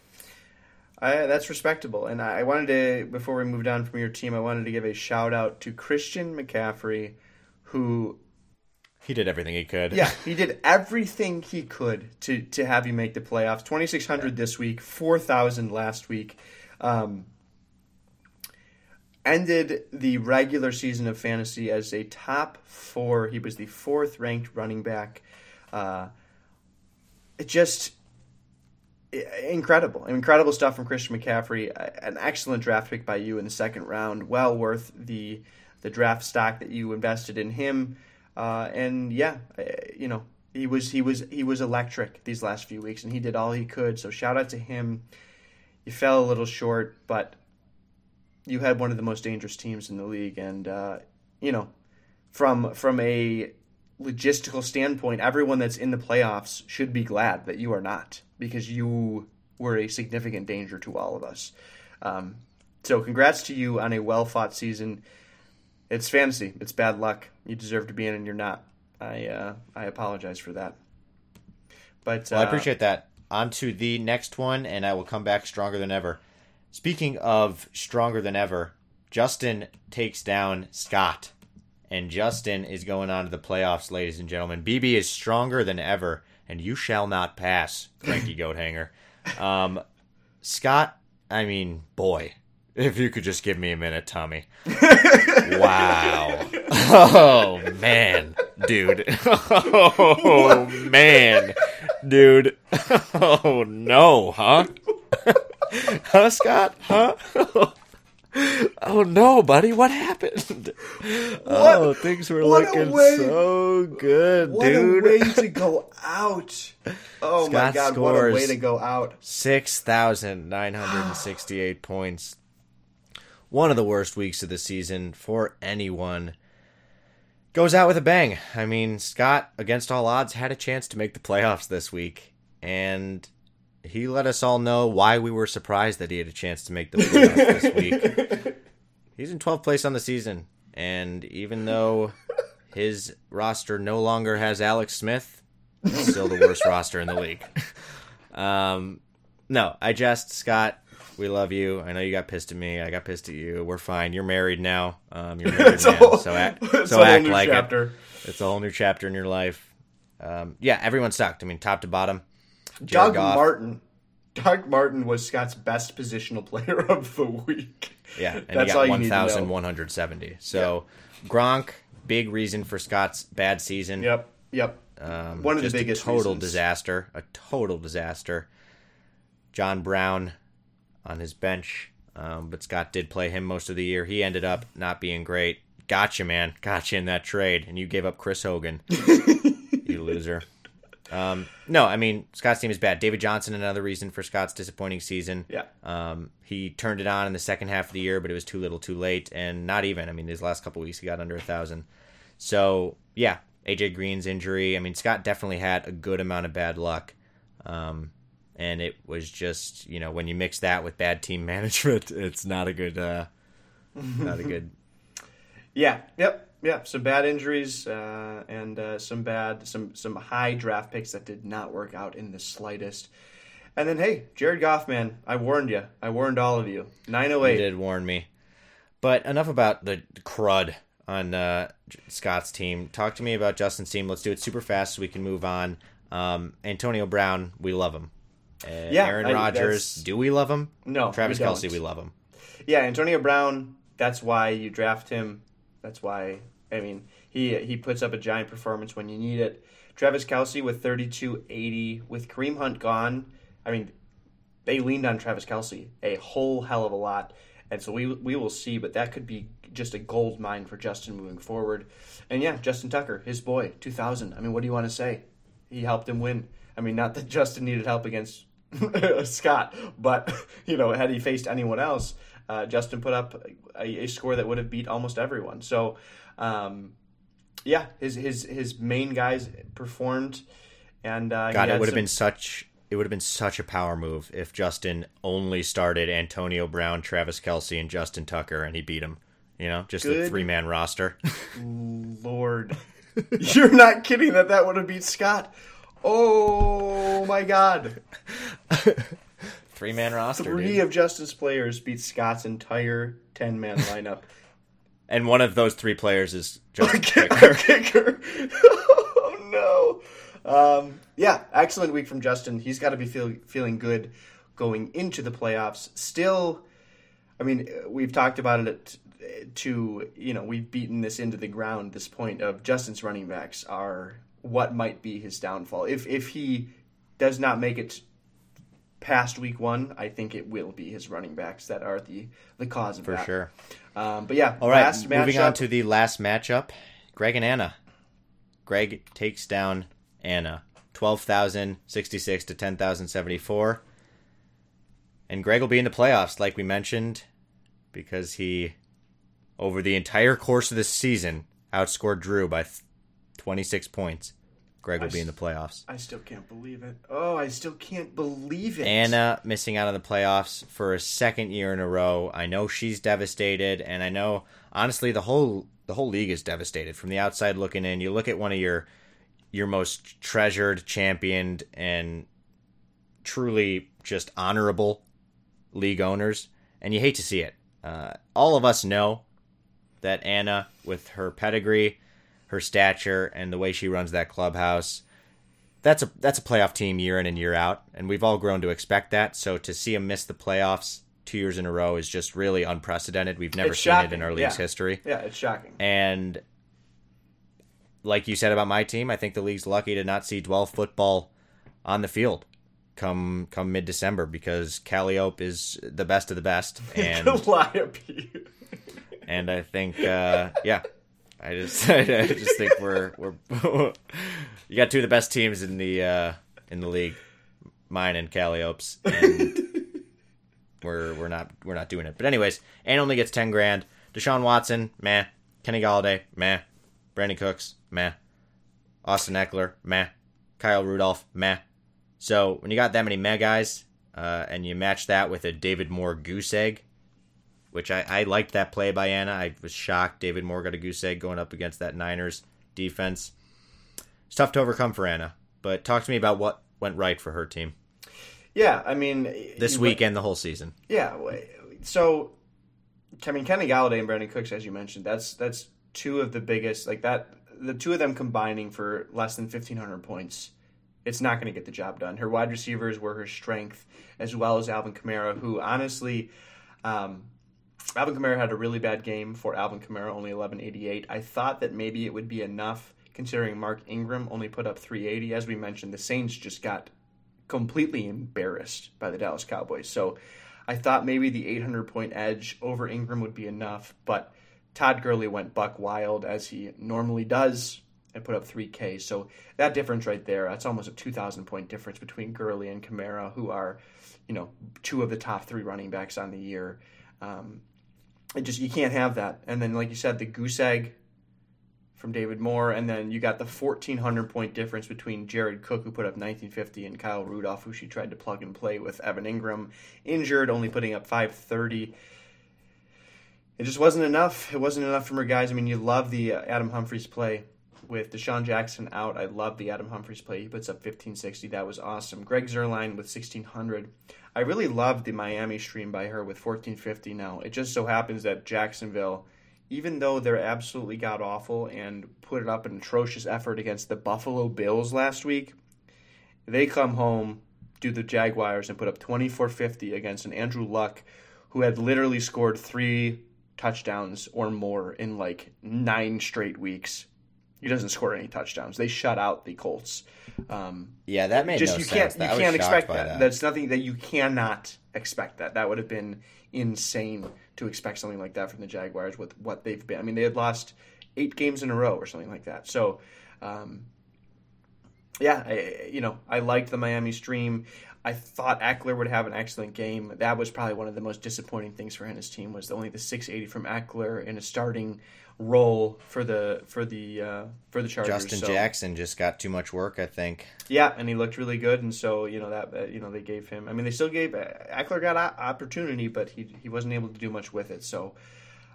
I, that's respectable. And I wanted to, before we move on from your team, I wanted to give a shout out to Christian McCaffrey, who he did everything he could. Yeah, he did everything he could to to have you make the playoffs. Twenty six hundred this week, four thousand last week. Um, ended the regular season of fantasy as a top four. He was the fourth ranked running back. Uh, it just incredible, incredible stuff from Christian McCaffrey. An excellent draft pick by you in the second round. Well worth the the draft stock that you invested in him. Uh, and yeah, you know he was he was he was electric these last few weeks, and he did all he could. So shout out to him. You fell a little short, but you had one of the most dangerous teams in the league, and uh, you know, from from a logistical standpoint, everyone that's in the playoffs should be glad that you are not, because you were a significant danger to all of us. Um, so, congrats to you on a well fought season. It's fantasy. It's bad luck. You deserve to be in, and you're not. I uh, I apologize for that. But well, I uh, appreciate that. On to the next one, and I will come back stronger than ever. Speaking of stronger than ever, Justin takes down Scott. And Justin is going on to the playoffs, ladies and gentlemen. BB is stronger than ever, and you shall not pass, Cranky Goat Hanger. Um, Scott, I mean, boy, if you could just give me a minute, Tommy. [laughs] wow. Oh, man, dude. Oh, man, dude. [laughs] Oh, no, huh? Huh, Scott? Huh? [laughs] oh no, buddy, what happened? What, oh, things were looking way, so good, what dude. What a way to [laughs] go out! Oh Scott my god, what a way to go out! Six thousand nine hundred and sixty-eight [sighs] points. One of the worst weeks of the season for anyone. Goes out with a bang. I mean, Scott, against all odds, had a chance to make the playoffs this week, and he let us all know why we were surprised that he had a chance to make the playoffs this [laughs] week. He's in 12th place on the season, and even though his roster no longer has Alex Smith, it's still the worst roster in the league. Um, no, I just Scott. We love you. I know you got pissed at me. I got pissed at you. We're fine. You're married now. Um, you're married It's a man, whole- so act, [laughs] so act like it. It's a whole new chapter in your life. Um, yeah, everyone sucked. I mean, top to bottom. Jared Doug Goff. Martin. Doug Martin was Scott's best positional [laughs] player of the week. Yeah, and That's he got you need to know. 1,170. So Gronk, big reason for Scott's bad season. Yep, yep. Um, One of the biggest total reasons. disaster. A total disaster. John Brown on his bench, um, but Scott did play him most of the year. He ended up not being great. Gotcha, man. Gotcha in that trade, and you gave up Chris Hogan. [laughs] you loser. Um, no, I mean Scott's team is bad. David Johnson, another reason for Scott's disappointing season. Yeah. Um, he turned it on in the second half of the year, but it was too little, too late, and not even. I mean, these last couple weeks he got under a thousand. So yeah, AJ Green's injury. I mean, Scott definitely had a good amount of bad luck, um, and it was just you know when you mix that with bad team [laughs] management, it's not a good, uh, not a good. [laughs] Yeah, yep, yep. Some bad injuries uh, and uh, some bad, some some high draft picks that did not work out in the slightest. And then, hey, Jared Goff, man, I warned you. I warned all of you. Nine oh You eight. did warn me, but enough about the crud on uh, Scott's team. Talk to me about Justin's team. Let's do it super fast so we can move on. Um, Antonio Brown, we love him. Uh, Yeah, Aaron Rodgers, do we love him? No, Travis we. Kelce, we love him. Yeah, Antonio Brown. That's why you draft him. That's why. I mean, he he puts up a giant performance when you need it. Travis Kelce with thirty two eighty with Kareem Hunt gone. I mean, they leaned on Travis Kelce a whole hell of a lot, and so we we will see. But that could be just a gold mine for Justin moving forward. And yeah, Justin Tucker, his boy, two thousand. I mean, what do you want to say? He helped him win. I mean, not that Justin needed help against [laughs] Scott, but [laughs] you know, had he faced anyone else, uh, Justin put up a, a score that would have beat almost everyone. So, um, yeah, his his his main guys performed, and uh, he God, it would have some- been such. It would have been such a power move if Justin only started Antonio Brown, Travis Kelce, and Justin Tucker, and he beat him. You know, just a Good. three man roster. [laughs] Lord, [laughs] you're not kidding that that would have beat Scott. Oh my God! three man roster. Three dude. of Justin's players beat Scott's entire ten man lineup. And one of those three players is Justin kicker. kicker. [laughs] oh no. Um, yeah, excellent week from Justin. He's got to be feel, feeling good going into the playoffs. Still, I mean, we've talked about it to you know we've beaten this into the ground. This point of Justin's running backs are what might be his downfall. If if he does not make it past week one, I think it will be his running backs that are the the cause of that. For that. sure. Um, but yeah, All right, moving on to the last matchup. Greg and Anna. Greg takes down Anna. 12,066 to 10,074. And Greg will be in the playoffs, like we mentioned, because he, over the entire course of this season, outscored Drew by 26 points. Greg will be in the playoffs. I still can't believe it. Oh, I still can't believe it. Anna missing out on the playoffs for a second year in a row. I know she's devastated, and I know honestly the whole the whole league is devastated from the outside looking in. You look at one of your your most treasured, championed, and truly just honorable league owners, and you hate to see it. Uh, all of us know that Anna, with her pedigree, her stature, and the way she runs that clubhouse, that's a that's a playoff team year in and year out, and we've all grown to expect that. So to see him miss the playoffs two years in a row is just really unprecedented. We've never It's seen it in our league's yeah. history. yeah, it's shocking. And like you said about my team, I think the league's lucky to not see Dwell football on the field come come mid December because Calliope is the best of the best, [laughs] and Calliope. and I think uh, yeah, I just [laughs] I just think we're we're [laughs] you got two of the best teams in the uh, in the league, mine and Calliope's, and [laughs] we're we're not we're not doing it. But anyways, and only gets ten grand. Deshaun Watson, meh. Kenny Golladay, meh. Brandin Cooks, meh. Austin Ekeler, meh. Kyle Rudolph, meh. So when you got that many meh guys, uh, and you match that with a David Moore goose egg, which I, I liked that play by Anna. I was shocked David Moore got a goose egg going up against that Niners defense. It's tough to overcome for Anna, but talk to me about what went right for her team Yeah, I mean, this you- week and the whole season. Yeah, so I mean, Kenny Golladay and Brandin Cooks, as you mentioned, that's that's two of the biggest like that. The two of them combining for less than fifteen hundred points, it's not going to get the job done. Her wide receivers were her strength, as well as Alvin Kamara, who honestly. Um, Alvin Kamara had a really bad game for Alvin Kamara, only 1188. I thought that maybe it would be enough considering Mark Ingram only put up 380. As we mentioned, the Saints just got completely embarrassed by the Dallas Cowboys. So I thought maybe the 800 point edge over Ingram would be enough, but Todd Gurley went buck wild as he normally does and put up 3K. So that difference right there, that's almost a 2,000 point difference between Gurley and Kamara, who are, you know, two of the top three running backs on the year. Um, it just you can't have that. And then, like you said, the goose egg from David Moore, and then you got the 1,400 point difference between Jared Cook, who put up 1950, and Kyle Rudolph, who she tried to plug and play with Evan Engram, injured, only putting up 530. It just wasn't enough. It wasn't enough from her guys. I mean, you love the uh, Adam Humphries play with DeSean Jackson out. I love the Adam Humphries play. He puts up 1560. That was awesome. Greg Zuerlein with 1600. I really loved the Miami stream by her with 1450 now. It just so happens that Jacksonville, even though they're absolutely god awful and put it up an atrocious effort against the Buffalo Bills last week, they come home, do the Jaguars, and put up 2450 against an Andrew Luck who had literally scored three touchdowns or more in like nine straight weeks. He doesn't score any touchdowns. They shut out the Colts. Um, Yeah, that made just no you sense. can't That- you I can't expect that. that. That's nothing that you cannot expect that. That would have been insane to expect something like that from the Jaguars with what they've been. I mean, they had lost eight games in a row or something like that. So, um, yeah, I, you know, I liked the Miami stream. I thought Ekeler would have an excellent game. That was probably one of the most disappointing things for his team was only the 680 from Ekeler in a starting role for the for the uh, for the Chargers. Justin So- Jackson just got too much work, I think. yeah, and he looked really good, and so you know that uh, you know they gave him. I mean, they still gave uh, Ekeler got opportunity, but he he wasn't able to do much with it. So,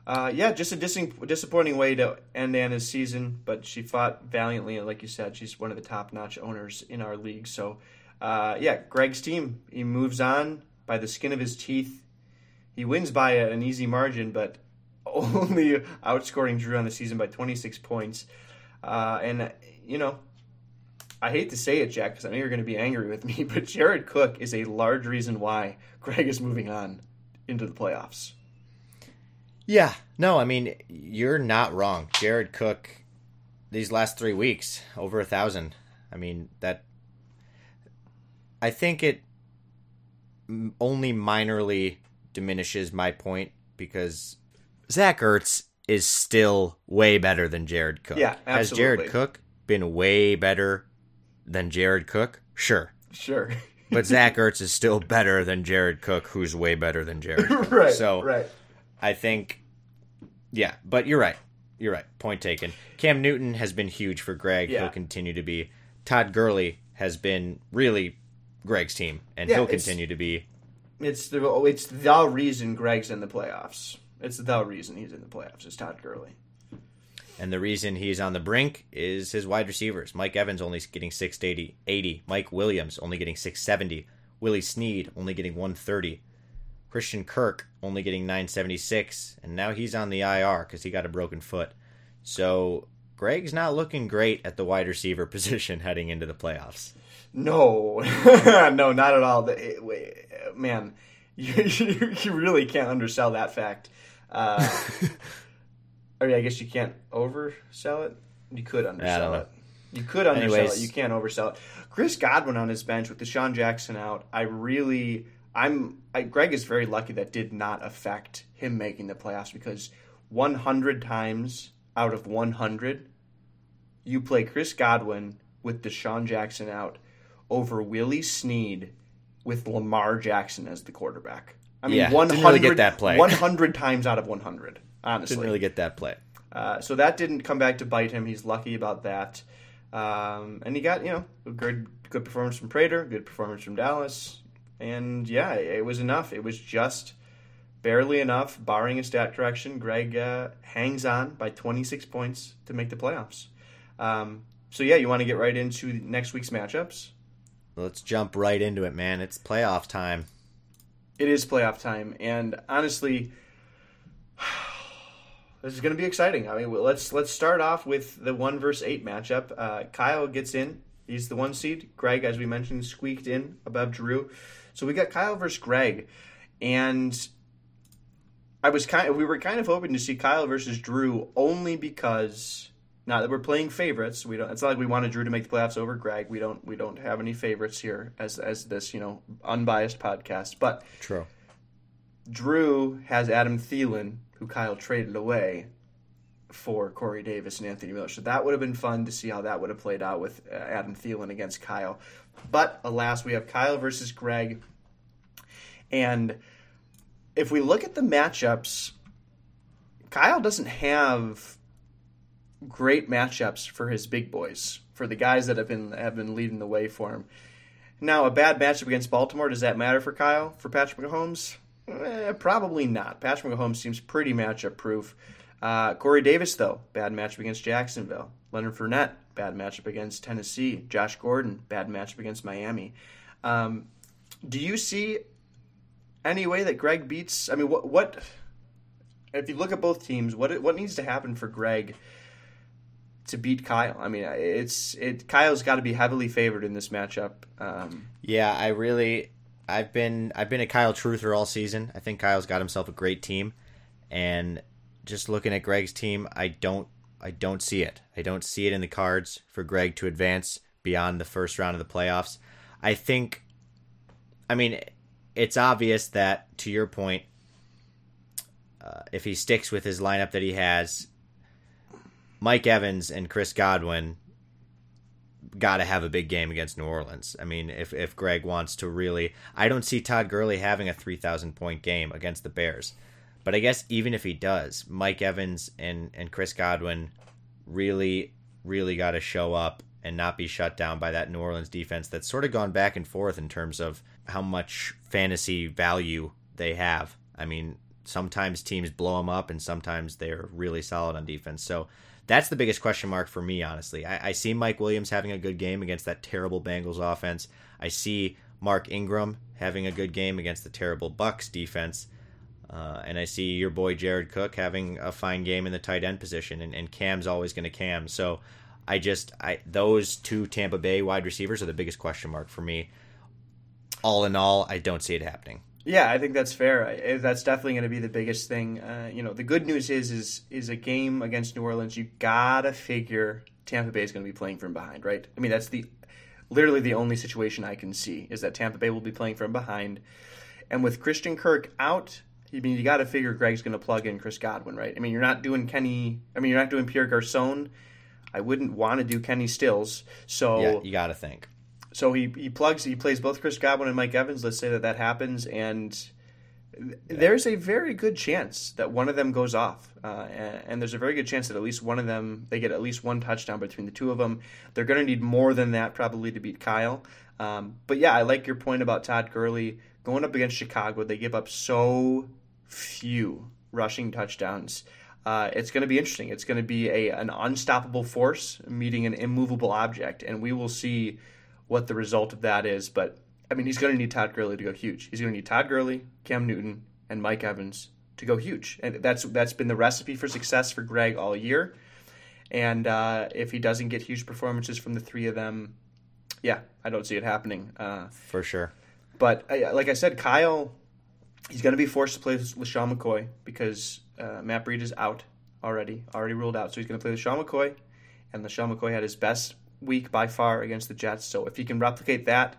uh, yeah, just a dis- disappointing way to end Anna's season. But she fought valiantly, and like you said, she's one of the top notch owners in our league. So, uh, yeah, Greg's team he moves on by the skin of his teeth. He wins by an easy margin, but [laughs] only outscoring Drew on the season by 26 points. Uh, and you know, I hate to say it, Jack, because I know you're going to be angry with me, [laughs] but Jared Cook is a large reason why Greg is moving on into the playoffs. Yeah, no, I mean you're not wrong. Jared Cook, these last three weeks, over a thousand. I mean that. I think it only minorly diminishes my point because Zach Ertz is still way better than Jared Cook. Yeah, Has Jared. Cook been way better than Jared Cook? Sure. Sure. [laughs] But Zach Ertz is still better than Jared Cook, who's way better than Jared. [laughs] Cook. right. So right. I think, yeah, but you're right. You're right. Point taken. Cam Newton has been huge for Greg. Yeah. He'll continue to be. Todd Gurley has been really Greg's team, and Yeah, he'll continue to be. It's the it's the reason Greg's in the playoffs. It's the reason he's in the playoffs. Is Todd Gurley. And the reason he's on the brink is his wide receivers. Mike Evans only getting 680, 80. Mike Williams only getting 670. Willie Snead only getting 130. Christian Kirk only getting 976. And now he's on the IR because he got a broken foot. So Greg's not looking great at the wide receiver [laughs] position heading into the playoffs. No, [laughs] no, not at all. The- it- Man, you, [laughs] you, you really can't undersell that fact. Uh, [laughs] or I guess you can't oversell it. You could undersell it. You could undersell Anyways. it. You can't oversell it. Chris Godwin on his bench with DeSean Jackson out. I really, I'm. I, Greg is very lucky that did not affect him making the playoffs because 100 times out of 100, you play Chris Godwin with DeSean Jackson out over Willie Snead with Lamar Jackson as the quarterback. I mean, Yeah, 100, didn't really get that play. 100 times out of 100, honestly. Didn't really get that play. Uh, so that didn't come back to bite him. He's lucky about that. Um, and he got you know a good good performance from Prater, good performance from Dallas, and yeah, it was enough. It was just barely enough, barring a stat correction. Greg uh, hangs on by 26 points to make the playoffs. Um, so yeah, you want to get right into next week's matchups. Let's jump right into it, man. It's playoff time. It is playoff time, and honestly, [sighs] this is going to be exciting. I mean, let's let's start off with the one versus eight matchup. Uh, Kyle gets in; he's the one seed. Greg, as we mentioned, squeaked in above Drew. So we got Kyle versus Greg, and I was kind of we were kind of hoping to see Kyle versus Drew only because now that we're playing favorites, we don't. It's not like we wanted Drew to make the playoffs over Greg. We don't. We don't have any favorites here as as this you know unbiased podcast. But true. Drew has Adam Thielen, who Kyle traded away for Corey Davis and Anthony Miller. So that would have been fun to see how that would have played out with uh, Adam Thielen against Kyle. But alas, we have Kyle versus Greg. And if we look at the matchups, Kyle doesn't have great matchups for his big boys, for the guys that have been have been leading the way for him. Now, a bad matchup against Baltimore, does that matter for Kyle, for Patrick Mahomes? Eh, probably not. Patrick Mahomes seems pretty matchup proof. Uh, Corey Davis, though, bad matchup against Jacksonville. Leonard Fournette, bad matchup against Tennessee. Josh Gordon, bad matchup against Miami. Um, do you see any way that Greg beats? I mean, what what if you look at both teams? What what needs to happen for Greg to beat Kyle. I mean, it's it. Kyle's got to be heavily favored in this matchup. Um, yeah, I really, I've been I've been a Kyle truther all season. I think Kyle's got himself a great team, and just looking at Greg's team, I don't I don't see it. I don't see it in the cards for Greg to advance beyond the first round of the playoffs. I think, I mean, it's obvious that to your point, uh, if he sticks with his lineup that he has, Mike Evans and Chris Godwin got to have a big game against New Orleans. I mean, if if Greg wants to really, I don't see Todd Gurley having a three thousand point game against the Bears. But I guess even if he does, Mike Evans and and Chris Godwin really really got to show up and not be shut down by that New Orleans defense that's sort of gone back and forth in terms of how much fantasy value they have. I mean, sometimes teams blow them up and sometimes they're really solid on defense. So that's the biggest question mark for me, honestly. I, I see Mike Williams having a good game against that terrible Bengals offense. I see Mark Ingram having a good game against the terrible Bucks defense. Uh, and I see your boy Jared Cook having a fine game in the tight end position, and, and Cam's always going to Cam. So I just I those two Tampa Bay wide receivers are the biggest question mark for me. All in all, I don't see it happening. Yeah, I think that's fair. That's definitely going to be the biggest thing. Uh, you know, the good news is is is a game against New Orleans. You gotta figure Tampa Bay is going to be playing from behind, right? I mean, that's the literally the only situation I can see is that Tampa Bay will be playing from behind, and with Christian Kirk out, I mean, you got to figure Greg's going to plug in Chris Godwin, right? I mean, you're not doing Kenny. I mean, you're not doing Pierre Garcon. I wouldn't want to do Kenny Stills. So yeah, you got to think. So he, he plugs he plays both Chris Godwin and Mike Evans. Let's say that that happens, and yeah. there's a very good chance that one of them goes off, uh, and, and, there's a very good chance that at least one of them they get at least one touchdown between the two of them. They're going to need more than that probably to beat Kyle. Um, but yeah, I like your point about Todd Gurley going up against Chicago. They give up so few rushing touchdowns. Uh, it's going to be interesting. It's going to be a an unstoppable force meeting an immovable object, and we will see what the result of that is. But I mean, he's going to need Todd Gurley to go huge. He's going to need Todd Gurley, Cam Newton, and Mike Evans to go huge, and that's that's been the recipe for success for Greg all year. And uh, if he doesn't get huge performances from the three of them, yeah, I don't see it happening uh, for sure. But like I said, Kyle, he's going to be forced to play LeSean McCoy because uh, Matt Breida is out already, already ruled out. So he's going to play LeSean McCoy, and LeSean McCoy had his best week by far against the Jets. So if he can replicate that,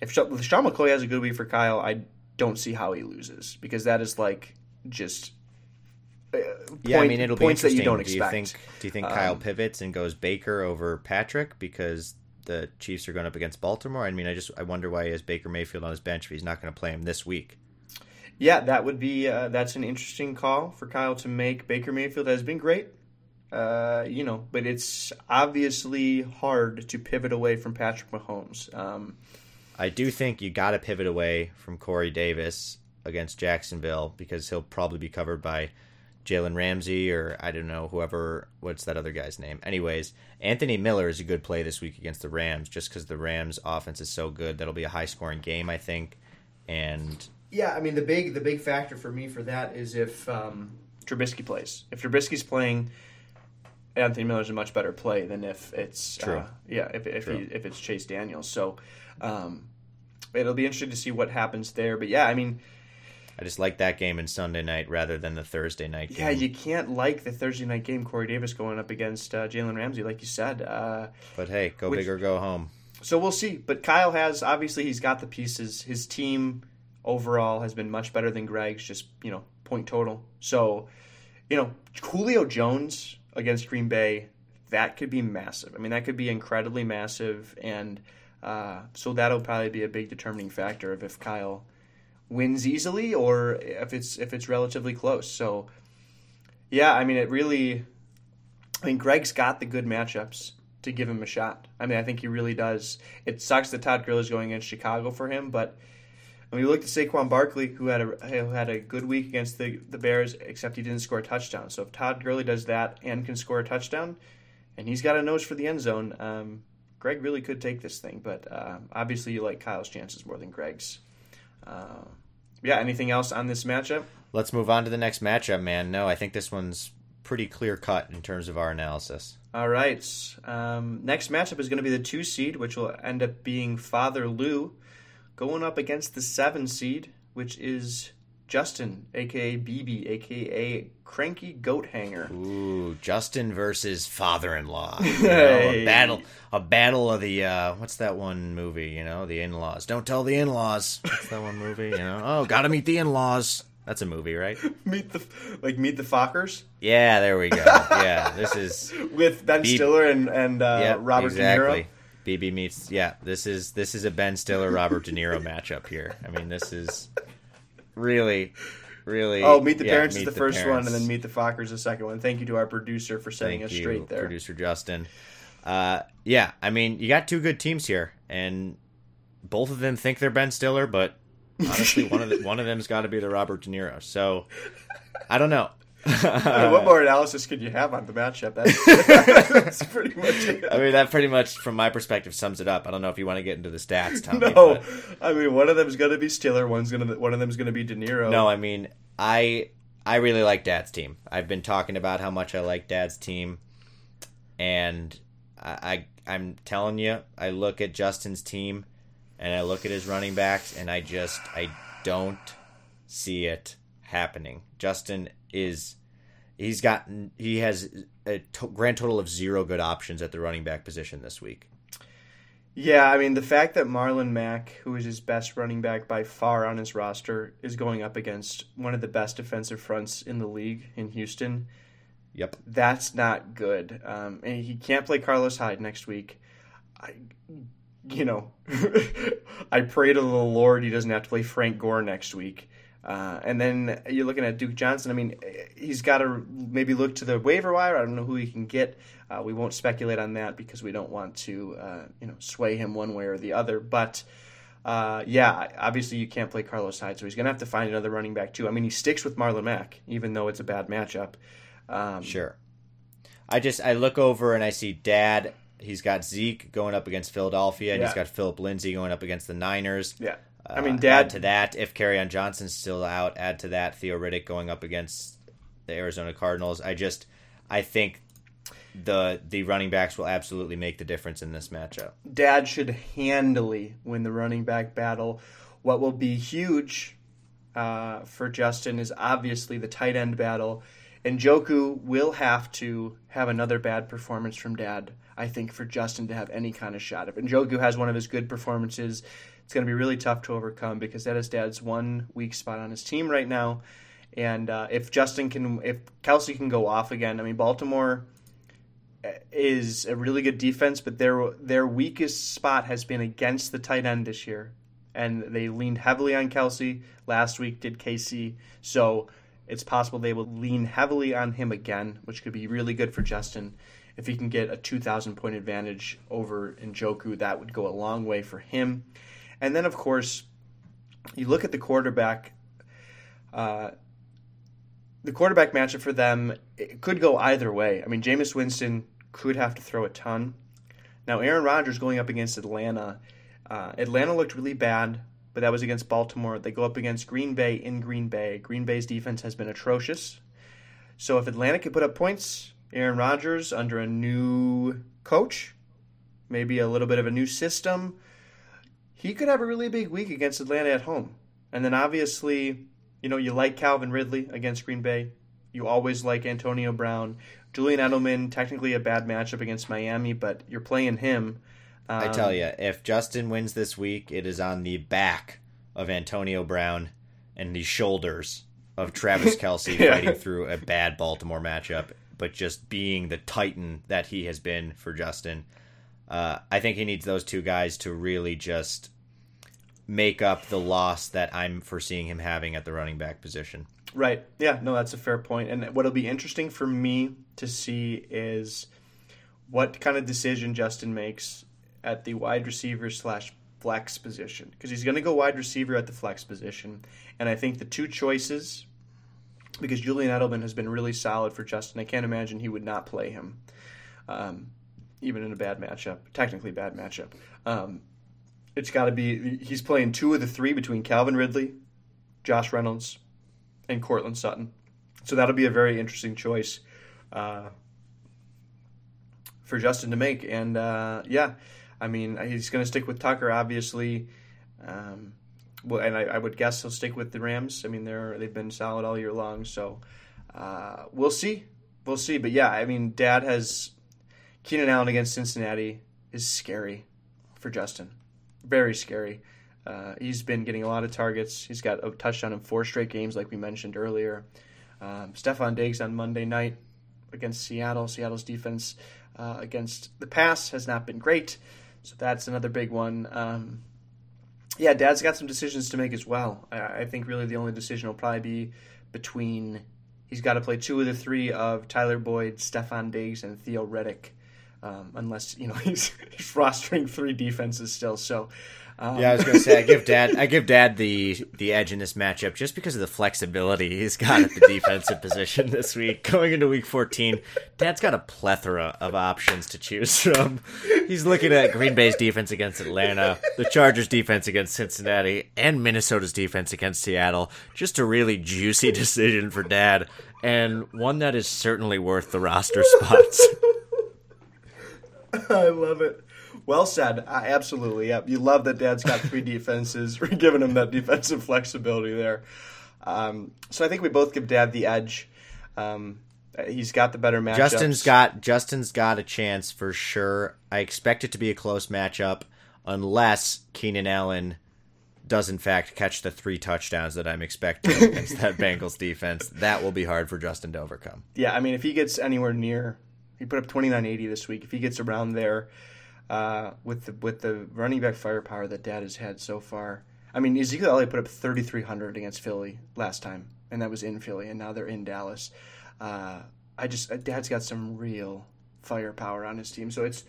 if Sean McCoy has a good week for Kyle, I don't see how he loses because that is like just. Uh, point, yeah, I mean it'll be interesting. do you think? Do you think Kyle um, pivots and goes Baker over Patrick because the Chiefs are going up against Baltimore? I mean, I just I wonder why he has Baker Mayfield on his bench if he's not going to play him this week. Yeah, that would be uh, that's an interesting call for Kyle to make. Baker Mayfield has been great Uh, you know, but it's obviously hard to pivot away from Patrick Mahomes. Um, I do think you got to pivot away from Corey Davis against Jacksonville because he'll probably be covered by Jalen Ramsey or I don't know whoever. What's that other guy's name? Anyways, Anthony Miller is a good play this week against the Rams just because the Rams' offense is so good. That'll be a high scoring game, I think. And yeah, I mean the big the big factor for me for that is if um, Trubisky plays. If Trubisky's playing, Anthony Miller's a much better play than if it's True. Uh, yeah if if, he, if it's Chase Daniels. So um, it'll be interesting to see what happens there. But yeah, I mean I just like that game in Sunday night rather than the Thursday night game. yeah, you can't like the Thursday night game. Corey Davis going up against uh, Jalen Ramsey, like you said. Uh, But hey, go Which- big or go home. So we'll see. But Kyle has obviously he's got the pieces. His team overall has been much better than Greg's, just you know point total. So you know Julio Jones against Green Bay, that could be massive. I mean that could be incredibly massive, and uh, so that'll probably be a big determining factor of if Kyle wins easily or if it's if it's relatively close. So yeah, I mean it really. I mean Greg's got the good matchups to give him a shot. I mean, I think he really does. It sucks that Todd Gurley's going against Chicago for him, but I mean, you look at Saquon Barkley, who had a who had a good week against the the Bears, except he didn't score a touchdown. So if Todd Gurley does that and can score a touchdown, and he's got a nose for the end zone, um, Greg really could take this thing. But uh, obviously, you like Kyle's chances more than Greg's. Uh, yeah. Anything else on this matchup? Let's move on to the next matchup, man. No, I think this one's pretty clear cut in terms of our analysis. All right. Um, next matchup is going to be the two seed, which will end up being Father Lou, going up against the seven seed, which is Justin, aka BB, aka Cranky Goat Hanger. Ooh, Justin versus father-in-law. [laughs] You know, a battle, a battle of the uh, what's that one movie? You know, the in-laws. Don't tell the in-laws. What's that one movie? You know, oh, gotta meet the in-laws. That's a movie, right? [laughs] meet the like meet the Fockers Yeah, there we go. Yeah, this is [laughs] with Ben. Stiller and and uh, yeah, Robert exactly. De Niro. BB meets yeah. This is this is a Ben Stiller Robert De Niro matchup here. I mean, this is really, really. Oh, Meet the yeah, Parents is Meet the first one, and then Meet the Fockers the second one. Thank you to our producer for setting Thank us you, straight there. producer Justin. Uh, yeah, I mean, you got two good teams here, and both of them think they're Ben Stiller, but honestly, one of the, one of them's got to be the Robert De Niro. So, I don't know. I mean, what [laughs] more analysis could you have on the matchup? That's, [laughs] that's pretty much it. I mean, that pretty much, from my perspective, sums it up. I don't know if you want to get into the stats, Tommy. [laughs] No, but- I mean one of them's gonna be Stiller, one's gonna one of them's gonna be De Niro. No, I mean, I I really like Dad's team. I've been talking about how much I like Dad's team, and I, I I'm telling you, I look at Justin's team, and I look at his running backs, and I just I don't see it happening. Justin is he's got he has a to- grand total of zero good options at the running back position this week. Yeah, I mean the fact that Marlon Mack, who is his best running back by far on his roster, is going up against one of the best defensive fronts in the league in Houston. Yep. That's not good. Um, and he can't play Carlos Hyde next week. I, you know, [laughs] I pray to the Lord he doesn't have to play Frank Gore next week. Uh, and then you're looking at Duke Johnson. I mean, he's got to maybe look to the waiver wire. I don't know who he can get. Uh, we won't speculate on that because we don't want to, uh, you know, sway him one way or the other. But uh, yeah, obviously you can't play Carlos Hyde, so he's going to have to find another running back too. I mean, he sticks with Marlon Mack, even though it's a bad matchup. Um, Sure. I just I look over and I see Dad. He's got Zeke going up against Philadelphia, and he's got Phillip Lindsay going up against the Niners. Yeah. Uh, I mean, add to that, if on Johnson's still out, add to that Theo Riddick going up against the Arizona Cardinals. I just I think the the running backs will absolutely make the difference in this matchup. Dad should handily win the running back battle. What will be huge uh, for Justin is obviously the tight end battle. And Njoku will have to have another bad performance from Dad, I think, for Justin to have any kind of shot. If Njoku has one of his good performances, it's going to be really tough to overcome because that is Dad's one weak spot on his team right now. And uh, if Justin can, if Kelce can go off again, I mean, Baltimore is a really good defense, but their their weakest spot has been against the tight end this year, and they leaned heavily on Kelce last week. Did KC so? it's possible they will lean heavily on him again, which could be really good for Justin. If he can get a 2,000 point advantage over Njoku, that would go a long way for him. And then, of course, you look at the quarterback. Uh, the quarterback matchup for them it could go either way. I mean, Jameis Winston could have to throw a ton. Now, Aaron Rodgers going up against Atlanta. Uh, Atlanta looked really bad, but that was against Baltimore. They go up against Green Bay in Green Bay. Green Bay's defense has been atrocious. So if Atlanta could put up points, Aaron Rodgers under a new coach, maybe a little bit of a new system, he could have a really big week against Atlanta at home. And then obviously, you know, you like Calvin Ridley against Green Bay. You always like Antonio Brown. Julian Edelman, technically a bad matchup against Miami, but you're playing him. Um, I tell you, if Justin wins this week, it is on the back of Antonio Brown and the shoulders of Travis [laughs] Kelce yeah. fighting through a bad Baltimore matchup, but just being the titan that he has been for Justin. Uh, I think he needs those two guys to really just make up the loss that I'm foreseeing him having at the running back position. Right. Yeah, no, that's a fair point. And what'll be interesting for me to see is what kind of decision Justin makes at the wide receiver slash flex position because he's going to go wide receiver at the flex position. And I think the two choices, because Julian Edelman has been really solid for Justin, I can't imagine he would not play him, um, even in a bad matchup, technically bad matchup. Um, it's got to be he's playing two of the three between Calvin Ridley, Josh Reynolds, and Courtland Sutton. So that'll be a very interesting choice uh, for Justin to make. And uh, yeah, I mean he's going to stick with Tucker, obviously. Um, well, and I, I, would guess he'll stick with the Rams. I mean they're they've been solid all year long. So uh, we'll see, we'll see. But yeah, I mean Dad has Keenan Allen against Cincinnati is scary for Justin very scary. Uh, he's been getting a lot of targets. He's got a touchdown in four straight games, like we mentioned earlier. Um, Stefon Diggs on Monday night against Seattle. Seattle's defense uh, against the pass has not been great, so that's another big one. Um, yeah, Dad's got some decisions to make as well. I, I think really the only decision will probably be between he's got to play two of the three of Tyler Boyd, Stefon Diggs, and Theo Riddick um, unless you know he's, [laughs] he's rostering three defenses still. So um, yeah, I was going to say I give [laughs] Dad I give Dad the the edge in this matchup just because of the flexibility he's got at the [laughs] defensive position this week. Going into Week 14, Dad's got a plethora of options to choose from. He's looking at Green Bay's defense against Atlanta, the Chargers' defense against Cincinnati, and Minnesota's defense against Seattle. Just a really juicy decision for Dad, and one that is certainly worth the roster spots. [laughs] I love it. Well said. Absolutely. Yep. You love that Dad's got three [laughs] defenses. We're giving him that defensive flexibility there. Um, so I think we both give Dad the edge. Um, he's got the better matchup. Justin's got Justin's got a chance for sure. I expect it to be a close matchup unless Keenan Allen does in fact catch the three touchdowns that I'm expecting [laughs] against that Bengals defense. That will be hard for Justin to overcome. Yeah, I mean if he gets anywhere near he put up 2980 this week. If he gets around there uh, with the with the running back firepower that Dad has had so far, I mean Ezekiel Elliott put up 3300 against Philly last time, and that was in Philly, and now they're in Dallas. Uh, I just uh, Dad's got some real firepower on his team, so it's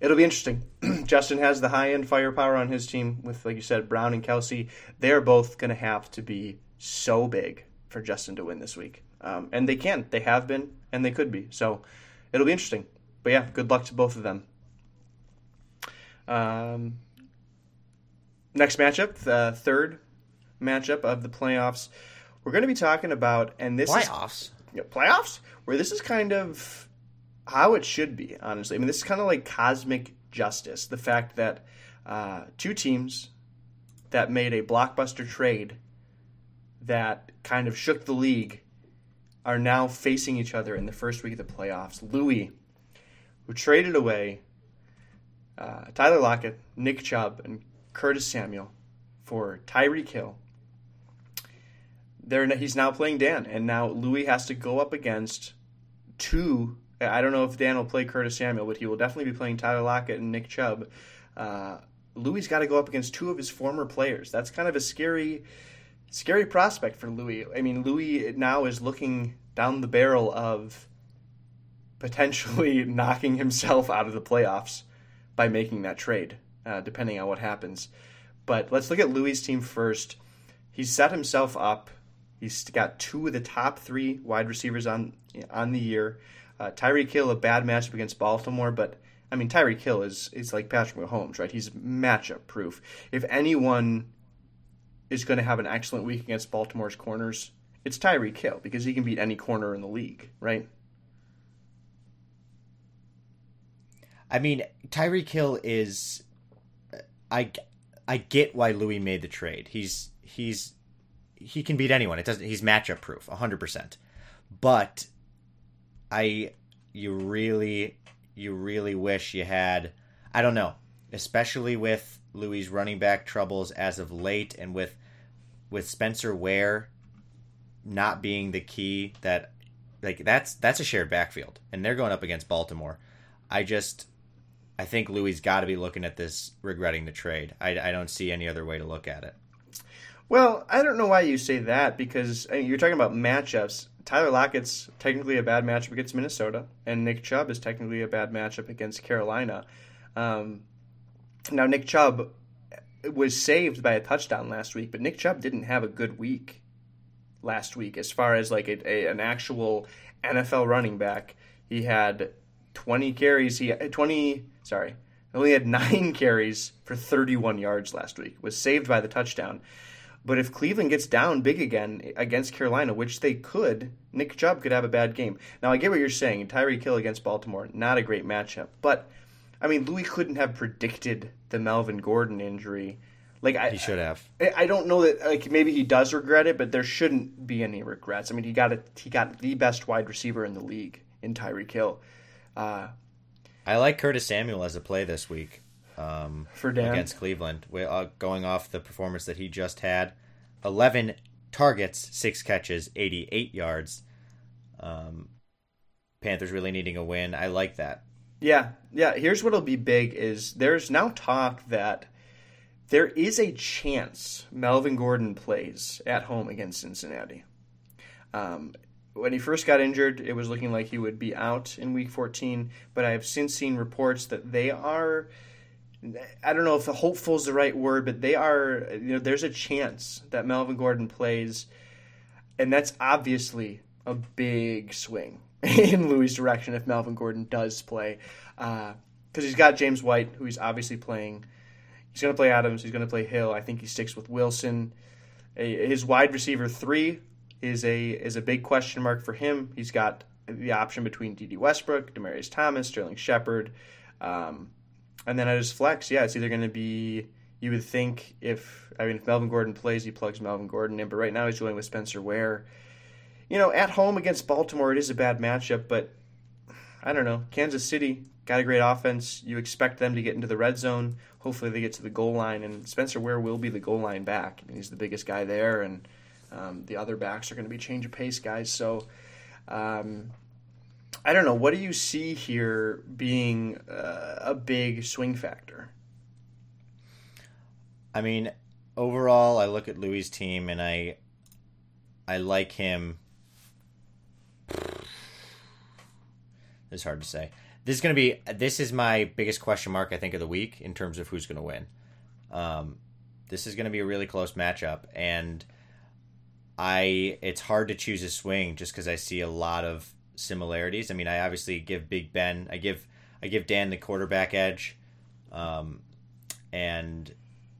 it'll be interesting. [clears throat] Justin has the high end firepower on his team with, like you said, Brown and Kelce. They're both going to have to be so big for Justin to win this week, um, and they can. They have been, and they could be. So it'll be interesting. But yeah, good luck to both of them. Um, next matchup, the third matchup of the playoffs, we're going to be talking about, and this playoffs, is, you know, playoffs, where this is kind of how it should be. Honestly, I mean, this is kind of like cosmic justice. The fact that uh, two teams that made a blockbuster trade that kind of shook the league are now facing each other in the first week of the playoffs. Louis, who traded away uh, Tyler Lockett, Nick Chubb, and Curtis Samuel for Tyreek Hill. They're, he's now playing Dan, and now Louis has to go up against two. I don't know if Dan will play Curtis Samuel, but he will definitely be playing Tyler Lockett and Nick Chubb. Uh, Louis got to go up against two of his former players. That's kind of a scary scary prospect for Louis. I mean, Louis now is looking down the barrel of potentially [laughs] knocking himself out of the playoffs by making that trade, uh, depending on what happens. But let's look at Louis' team first. He's set himself up. He's got two of the top three wide receivers on on the year. Uh, Tyreek Hill, a bad matchup against Baltimore, but I mean Tyreek Hill is is like Patrick Mahomes, right? He's matchup proof. If anyone is going to have an excellent week against Baltimore's corners, it's Tyreek Hill because he can beat any corner in the league, right? I mean, Tyreek Hill is I I get why Louis made the trade. He's he's he can beat anyone. It doesn't he's matchup proof, 100%. But I you really you really wish you had I don't know, especially with Louis running back troubles as of late and with with Spencer Ware not being the key that like that's that's a shared backfield and they're going up against Baltimore. I just I think Louis got to be looking at this regretting the trade. I, I don't see any other way to look at it. Well, I don't know why you say that because I mean, you're talking about matchups. Tyler Lockett's technically a bad matchup against Minnesota, and Nick Chubb is technically a bad matchup against Carolina. Um, now, Nick Chubb was saved by a touchdown last week, but Nick Chubb didn't have a good week last week as far as like a, a, an actual NFL running back. He had 20 carries. He 20 sorry, only had nine [laughs] carries for 31 yards last week. Was saved by the touchdown. But if Cleveland gets down big again against Carolina, which they could, Nick Chubb could have a bad game. Now I get what you're saying. Tyreek Hill against Baltimore, not a great matchup. But I mean, Louis couldn't have predicted the Melvin Gordon injury. Like I, he should have. I don't know that like maybe he does regret it, but there shouldn't be any regrets. I mean, he got a, he got the best wide receiver in the league in Tyreek Hill. Uh, I like Curtis Samuel as a play this week um, for Dan against Cleveland. We, uh, going off the performance that he just had, eleven targets, six catches, eighty-eight yards. Um, Panthers really needing a win. I like that. Yeah, yeah. Here's what'll be big: is there's now talk that there is a chance Melvin Gordon plays at home against Cincinnati. Um, when he first got injured, it was looking like he would be out in week 14, but I have since seen reports that they are I don't know if hopeful is the right word, but they are you know there's a chance that Melvin Gordon plays and that's obviously a big swing [laughs] in Louis' direction if Melvin Gordon does play. Uh, because he's got James White, who he's obviously playing. He's going to play Adams. He's going to play Hill. I think he sticks with Wilson. His wide receiver three is a is a big question mark for him. He's got the option between Dede Westbrook, Demaryius Thomas, Sterling Shepard, um, and then at his flex, yeah, it's either going to be. You would think if I mean if Melvin Gordon plays, he plugs Melvin Gordon in, but right now he's dealing with Spencer Ware. You know, at home against Baltimore, it is a bad matchup, but I don't know. Kansas City got a great offense. You expect them to get into the red zone. Hopefully, they get to the goal line, and Spencer Ware will be the goal line back. I mean, he's the biggest guy there, and um, the other backs are going to be change of pace guys. So, um, I don't know. What do you see here being uh, a big swing factor? I mean, overall, I look at Louis' team and I, I like him. It's hard to say. This is going to be. This is my biggest question mark. I think of the week in terms of who's going to win. Um, this is going to be a really close matchup, and I it's hard to choose a swing just because I see a lot of similarities. I mean, I obviously give Big Ben, I give I give Dan the quarterback edge, um, and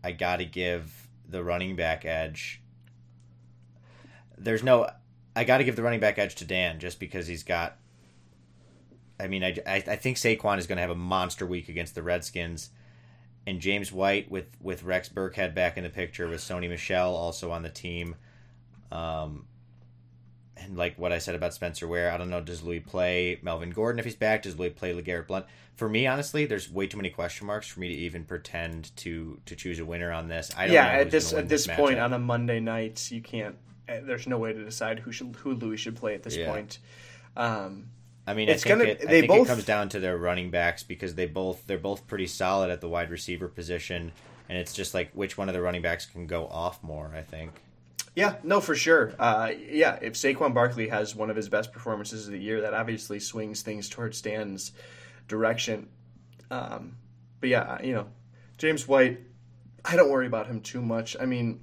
I got to give the running back edge. There's no, I got to give the running back edge to Dan just because he's got. I mean, I, I, I think Saquon is going to have a monster week against the Redskins, and James White with with Rex Burkhead back in the picture with Sony Michel also on the team. Um, and like what I said about Spencer Ware, I don't know. Does Louis play Melvin Gordon if he's back? Does Louis play LeGarrette Blount? For me, honestly, there's way too many question marks for me to even pretend to to choose a winner on this. I don't yeah, at this at this, this point on a Monday night, you can't. Eh, there's no way to decide who should who Louis should play at this yeah. point. Um, I mean, it's I think, gonna, it, I think both... it comes down to their running backs because they both they're both pretty solid at the wide receiver position, and it's just like which one of the running backs can go off more. I think. Yeah, no, for sure. Uh, yeah, if Saquon Barkley has one of his best performances of the year, that obviously swings things towards Dan's direction. Um, but yeah, you know, James White, I don't worry about him too much. I mean,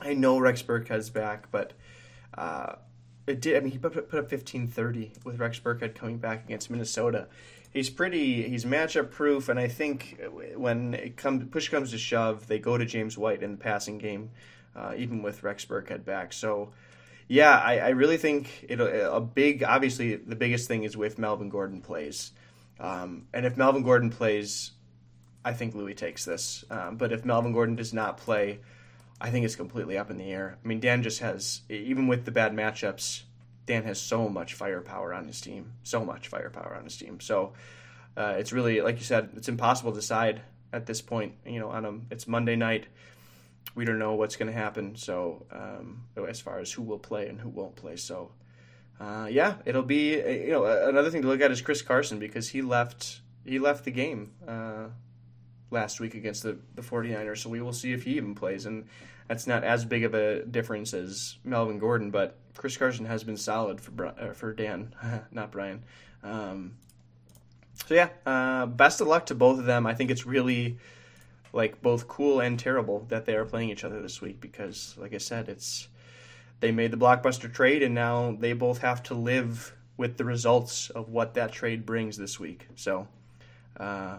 I know Rex Burkhead's back, but uh, it did. I mean, he put, put up fifteen thirty with Rex Burkhead coming back against Minnesota. He's pretty. He's matchup proof, and I think when it comes push comes to shove, they go to James White in the passing game, uh, even with Rex Burkhead back. So. Yeah, I, I really think it a big. Obviously, the biggest thing is with Melvin Gordon plays, um, and if Melvin Gordon plays, I think Louis takes this. Um, but if Melvin Gordon does not play, I think it's completely up in the air. I mean, Dan just has, even with the bad matchups, Dan has so much firepower on his team, so much firepower on his team. So uh, it's really, like you said, it's impossible to decide at this point. You know, on a, it's Monday night. We don't know what's going to happen. So um, as far as who will play and who won't play, so uh, yeah, it'll be. You know, another thing to look at is Chris Carson because he left. He left the game. Uh, last week against the, the 49ers, so we will see if he even plays. And that's not as big of a difference as Melvin Gordon, but Chris Carson has been solid for uh, for Dan, [laughs] not Brian. Um, so yeah, uh, best of luck to both of them. I think it's really like both cool and terrible that they are playing each other this week because, like I said, it's they made the blockbuster trade and now they both have to live with the results of what that trade brings this week. So. Uh,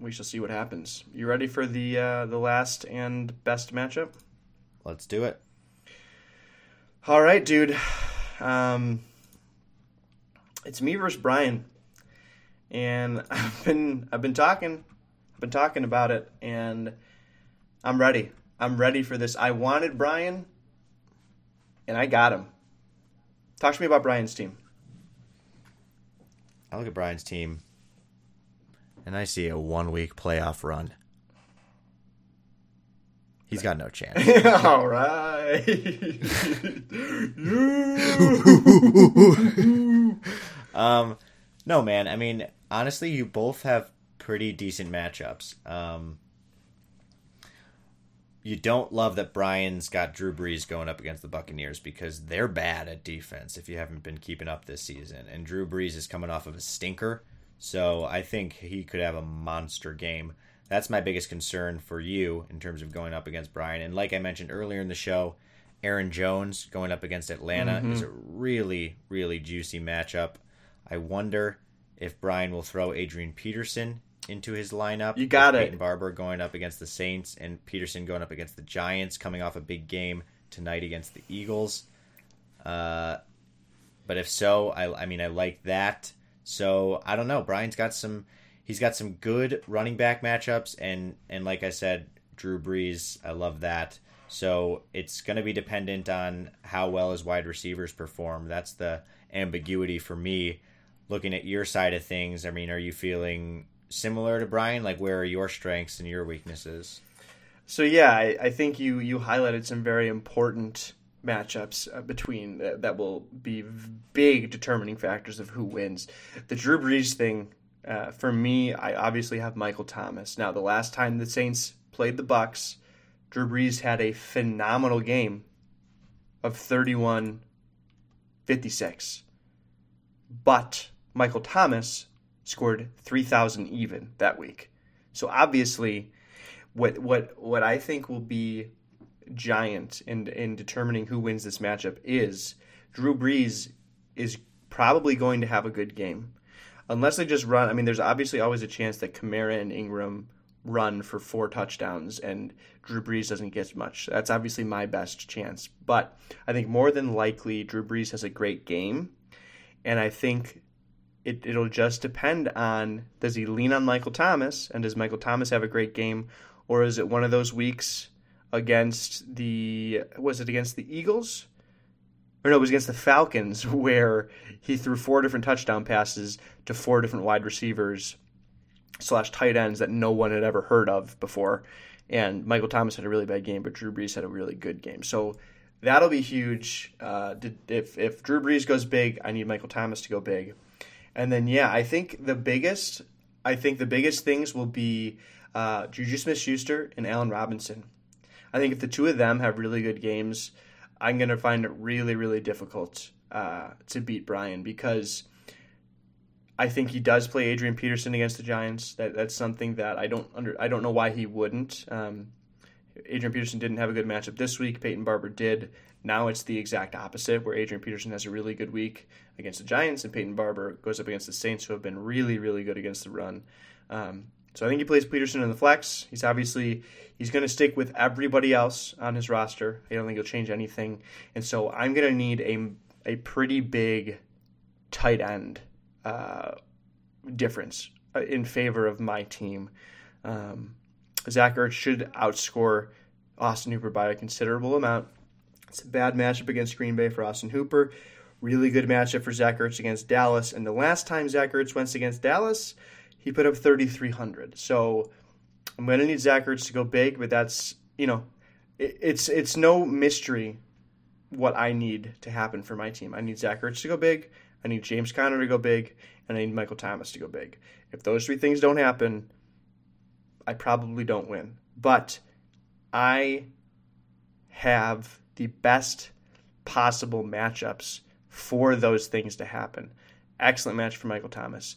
we shall see what happens. You ready for the uh, the last and best matchup? Let's do it. All right, dude. Um, it's me versus Brian, and [laughs] I've been I've been talking, I've been talking about it, and I'm ready. I'm ready for this. I wanted Brian, and I got him. Talk to me about Brian's team. I look at Brian's team and I see a one week playoff run. He's got no chance. [laughs] All right. [laughs] um, no, man. I mean, honestly, you both have pretty decent matchups. Um, you don't love that Brian's got Drew Brees going up against the Buccaneers because they're bad at defense if you haven't been keeping up this season. And Drew Brees is coming off of a stinker so I think he could have a monster game. That's my biggest concern for you in terms of going up against Brian. And like I mentioned earlier in the show, Aaron Jones going up against Atlanta mm-hmm. is a really, really juicy matchup. I wonder if Brian will throw Adrian Peterson into his lineup. You got it. Peyton Barber going up against the Saints and Peterson going up against the Giants, coming off a big game tonight against the Eagles. Uh, but if so, I, I mean, I like that. So I don't know. Brian's got some. He's got some good running back matchups, and and like I said, Drew Brees. I love that. So it's going to be dependent on how well his wide receivers perform. That's the ambiguity for me. Looking at your side of things, I mean, are you feeling similar to Brian? Like, where are your strengths and your weaknesses? So yeah, I, I think you you highlighted some very important matchups uh, between uh, that will be big determining factors of who wins. The Drew Brees thing, uh, for me, I obviously have Michael Thomas. Now, the last time the Saints played the Bucs, Drew Brees had a phenomenal game of 31 56. But Michael Thomas scored 3,000 even that week. So obviously, what what what I think will be giant in in determining who wins this matchup is Drew Brees is probably going to have a good game. Unless they just run, I mean, there's obviously always a chance that Kamara and Ingram run for four touchdowns and Drew Brees doesn't get much. That's obviously my best chance. But I think more than likely Drew Brees has a great game. And I think it, it'll just depend on does he lean on Michael Thomas and does Michael Thomas have a great game or is it one of those weeks against the was it against the Eagles? Or no, it was against the Falcons [laughs] where he threw four different touchdown passes to four different wide receivers slash tight ends that no one had ever heard of before. And Michael Thomas had a really bad game, but Drew Brees had a really good game. So that'll be huge. Uh, if if Drew Brees goes big, I need Michael Thomas to go big. And then yeah, I think the biggest I think the biggest things will be uh, Juju Smith Schuster and Allen Robinson. I think if the two of them have really good games, I'm going to find it really, really difficult uh, to beat Brian because I think he does play Adrian Peterson against the Giants. That that's something that I don't under I don't know why he wouldn't. Um, Adrian Peterson didn't have a good matchup this week. Peyton Barber did. Now it's the exact opposite, where Adrian Peterson has a really good week against the Giants, and Peyton Barber goes up against the Saints, who have been really, really good against the run. Um, so I think he plays Peterson in the flex. He's obviously he's going to stick with everybody else on his roster. I don't think he'll change anything, and so I'm going to need a a pretty big tight end uh, difference uh, in favor of my team. Um, Zach Ertz should outscore Austin Hooper by a considerable amount. It's a bad matchup against Green Bay for Austin Hooper. Really good matchup for Zach Ertz against Dallas. And the last time Zach Ertz went against Dallas, he put up 3,300. So I'm going to need Zach Ertz to go big, but that's, you know, it, it's it's no mystery what I need to happen for my team. I need Zach Ertz to go big. I need James Conner to go big, and I need Michael Thomas to go big. If those three things don't happen, I probably don't win. But I have the best possible matchups for those things to happen. Excellent match for Michael Thomas.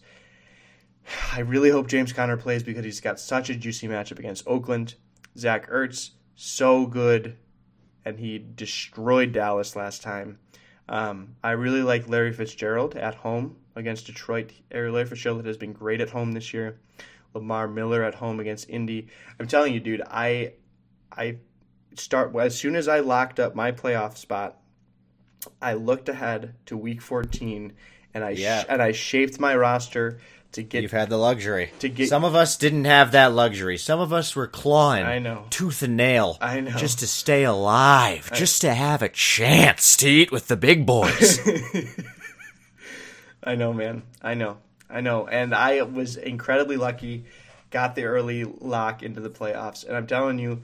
I really hope James Conner plays because he's got such a juicy matchup against Oakland. Zach Ertz, so good, and he destroyed Dallas last time. Um, I really like Larry Fitzgerald at home against Detroit. Larry Fitzgerald has been great at home this year. Lamar Miller at home against Indy. I'm telling you, dude, I I start as soon as I locked up my playoff spot. I looked ahead to Week 14, and I Yeah. sh- and I shaped my roster to get You've had the luxury. To get- Some of us didn't have that luxury. Some of us were clawing, I know. tooth and nail, I know. just to stay alive, just to have a chance to eat with the big boys. [laughs] I know, man. I know. I know. And I was incredibly lucky. Got the early lock into the playoffs. And I'm telling you,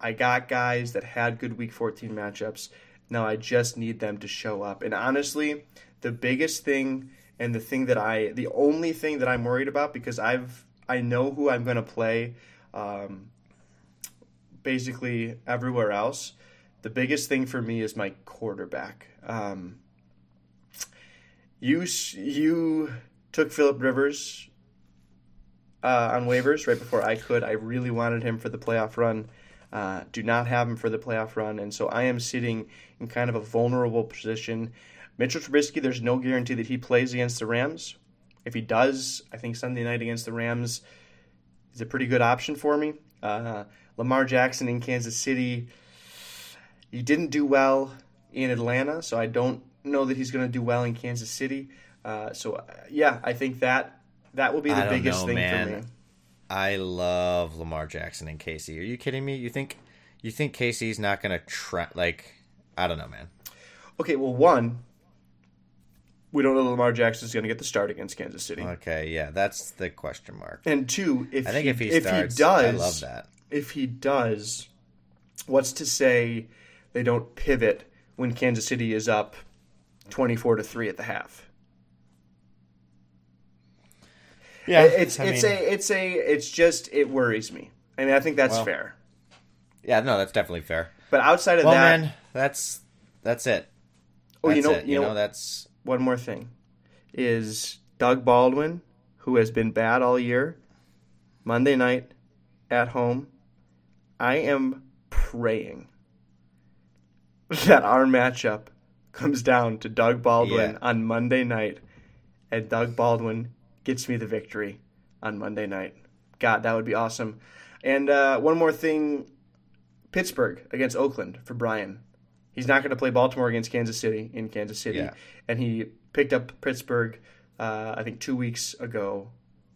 I got guys that had good week 14 matchups. Now I just need them to show up. And honestly, the biggest thing and the thing that I, the only thing that I'm worried about because I've, I know who I'm going to play um, basically everywhere else. The biggest thing for me is my quarterback. Um, you you took Philip Rivers uh, on waivers right before I could. I really wanted him for the playoff run. Uh, do not have him for the playoff run, and so I am sitting in kind of a vulnerable position. Mitchell Trubisky, there's no guarantee that he plays against the Rams. If he does, I think Sunday night against the Rams is a pretty good option for me. Uh, Lamar Jackson in Kansas City, he didn't do well in Atlanta, so I don't know that he's going to do well in Kansas City. Uh, so uh, yeah, I think that that will be the biggest know, thing man. for me. I love Lamar Jackson and Casey. Are you kidding me? You think you think Casey's not gonna try? Like, I don't know, man. Okay, well, one, we don't know that Lamar Jackson is going to get the start against Kansas City, Okay, yeah, that's the question mark. and two, if I think he, if he if he does, I love that. if he does, what's to say they don't pivot when Kansas City is up twenty-four to three at the half? Yeah, it's I it's mean- a it's a it's just it worries me. I mean, I think that's Well, fair. yeah, no, that's definitely fair. But outside of Well, that, man, that's that's it. oh, you know, it. you know, that's one more thing is Doug Baldwin, who has been bad all year, Monday night at home. I am praying [laughs] that our matchup comes down to Doug Baldwin Yeah. on Monday night, and Doug Baldwin gets me the victory on Monday night. God, that would be awesome. And uh, one more thing Pittsburgh against Oakland for Brian. He's not going to play Baltimore against Kansas City in Kansas City. Yeah. And he picked up Pittsburgh, uh, I think, two weeks ago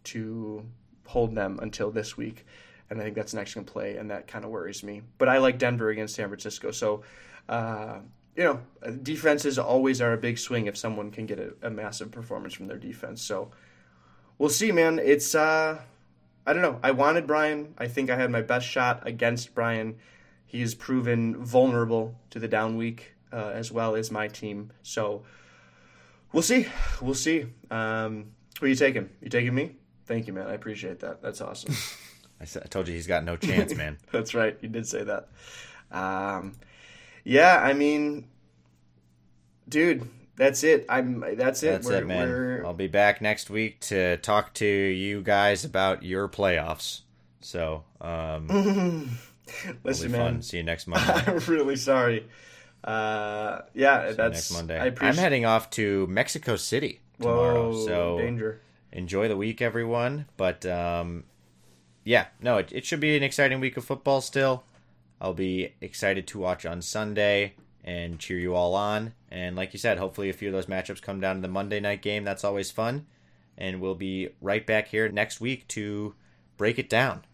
to hold them until this week. And I think that's an excellent play, and that kind of worries me. But I like Denver against San Francisco. So, uh, you know, defenses always are a big swing if someone can get a, a massive performance from their defense. So we'll see, man. It's, uh, I don't know. I wanted Brian. I think I had my best shot against Brian. He has proven vulnerable to the down week uh, as well as my team. So we'll see. We'll see. Um, who are you taking? You taking me? Thank you, man. I appreciate that. That's awesome. [laughs] I, said, I told you he's got no chance, man. [laughs] That's right. You did say that. Um, yeah, I mean, dude, that's it. I'm. That's it. That's we're, it, man. We're... I'll be back next week to talk to you guys about your playoffs. So, um, [laughs] listen, man. Fun. See you next [laughs] Monday. I'm really sorry. Uh, yeah, See that's next Monday. I appreciate... I'm heading off to Mexico City tomorrow. Whoa, so danger. Enjoy the week, everyone. But um, yeah, no, it, it should be an exciting week of football still. I'll be excited to watch on Sunday and cheer you all on. And like you said, hopefully a few of those matchups come down to the Monday night game. That's always fun. And we'll be right back here next week to break it down.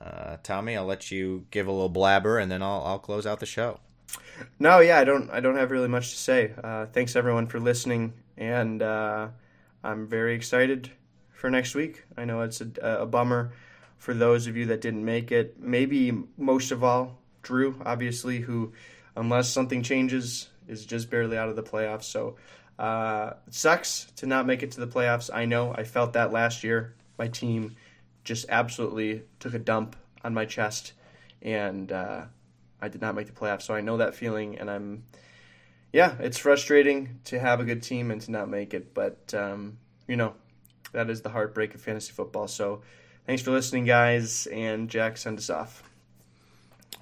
Uh, Tommy, I'll let you give a little blabber, and then I'll I'll close out the show. No, yeah, I don't I don't have really much to say. Uh, thanks everyone for listening, and uh, I'm very excited for next week. I know it's a, a bummer for those of you that didn't make it. Maybe most of all, Drew, obviously, who, unless something changes, is just barely out of the playoffs. So uh, it sucks to not make it to the playoffs. I know I felt that last year. My team just absolutely took a dump on my chest, and uh, I did not make the playoffs. So I know that feeling, and I'm, yeah, it's frustrating to have a good team and to not make it. But um, you know, that is the heartbreak of fantasy football. So Thanks for listening, guys. And Jack, send us off.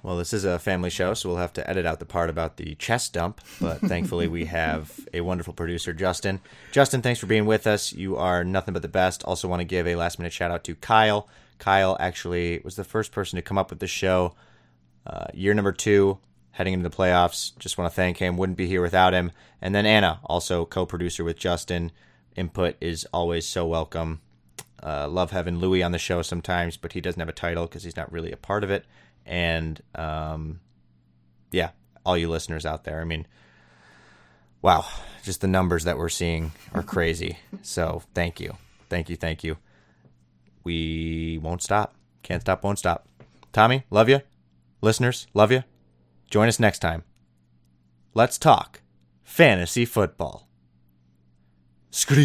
Well, this is a family show, so we'll have to edit out the part about the chest dump. But thankfully, we [laughs] have a wonderful producer, Justin. Justin, thanks for being with us. You are nothing but the best. Also, want to give a last minute shout out to Kyle. Kyle actually was the first person to come up with the show. Uh, year number two, heading into the playoffs. Just want to thank him. Wouldn't be here without him. And then Anna, also co producer with Justin. Input is always so welcome. Uh, love having Louis on the show sometimes, but he doesn't have a title because he's not really a part of it. And um, yeah, all you listeners out there, I mean, wow, just the numbers that we're seeing are [laughs] crazy. so thank you, thank you, thank you. We won't stop. Can't stop, won't stop. Tommy, love you. Listeners, love you. Join us next time. Let's talk fantasy football. Screw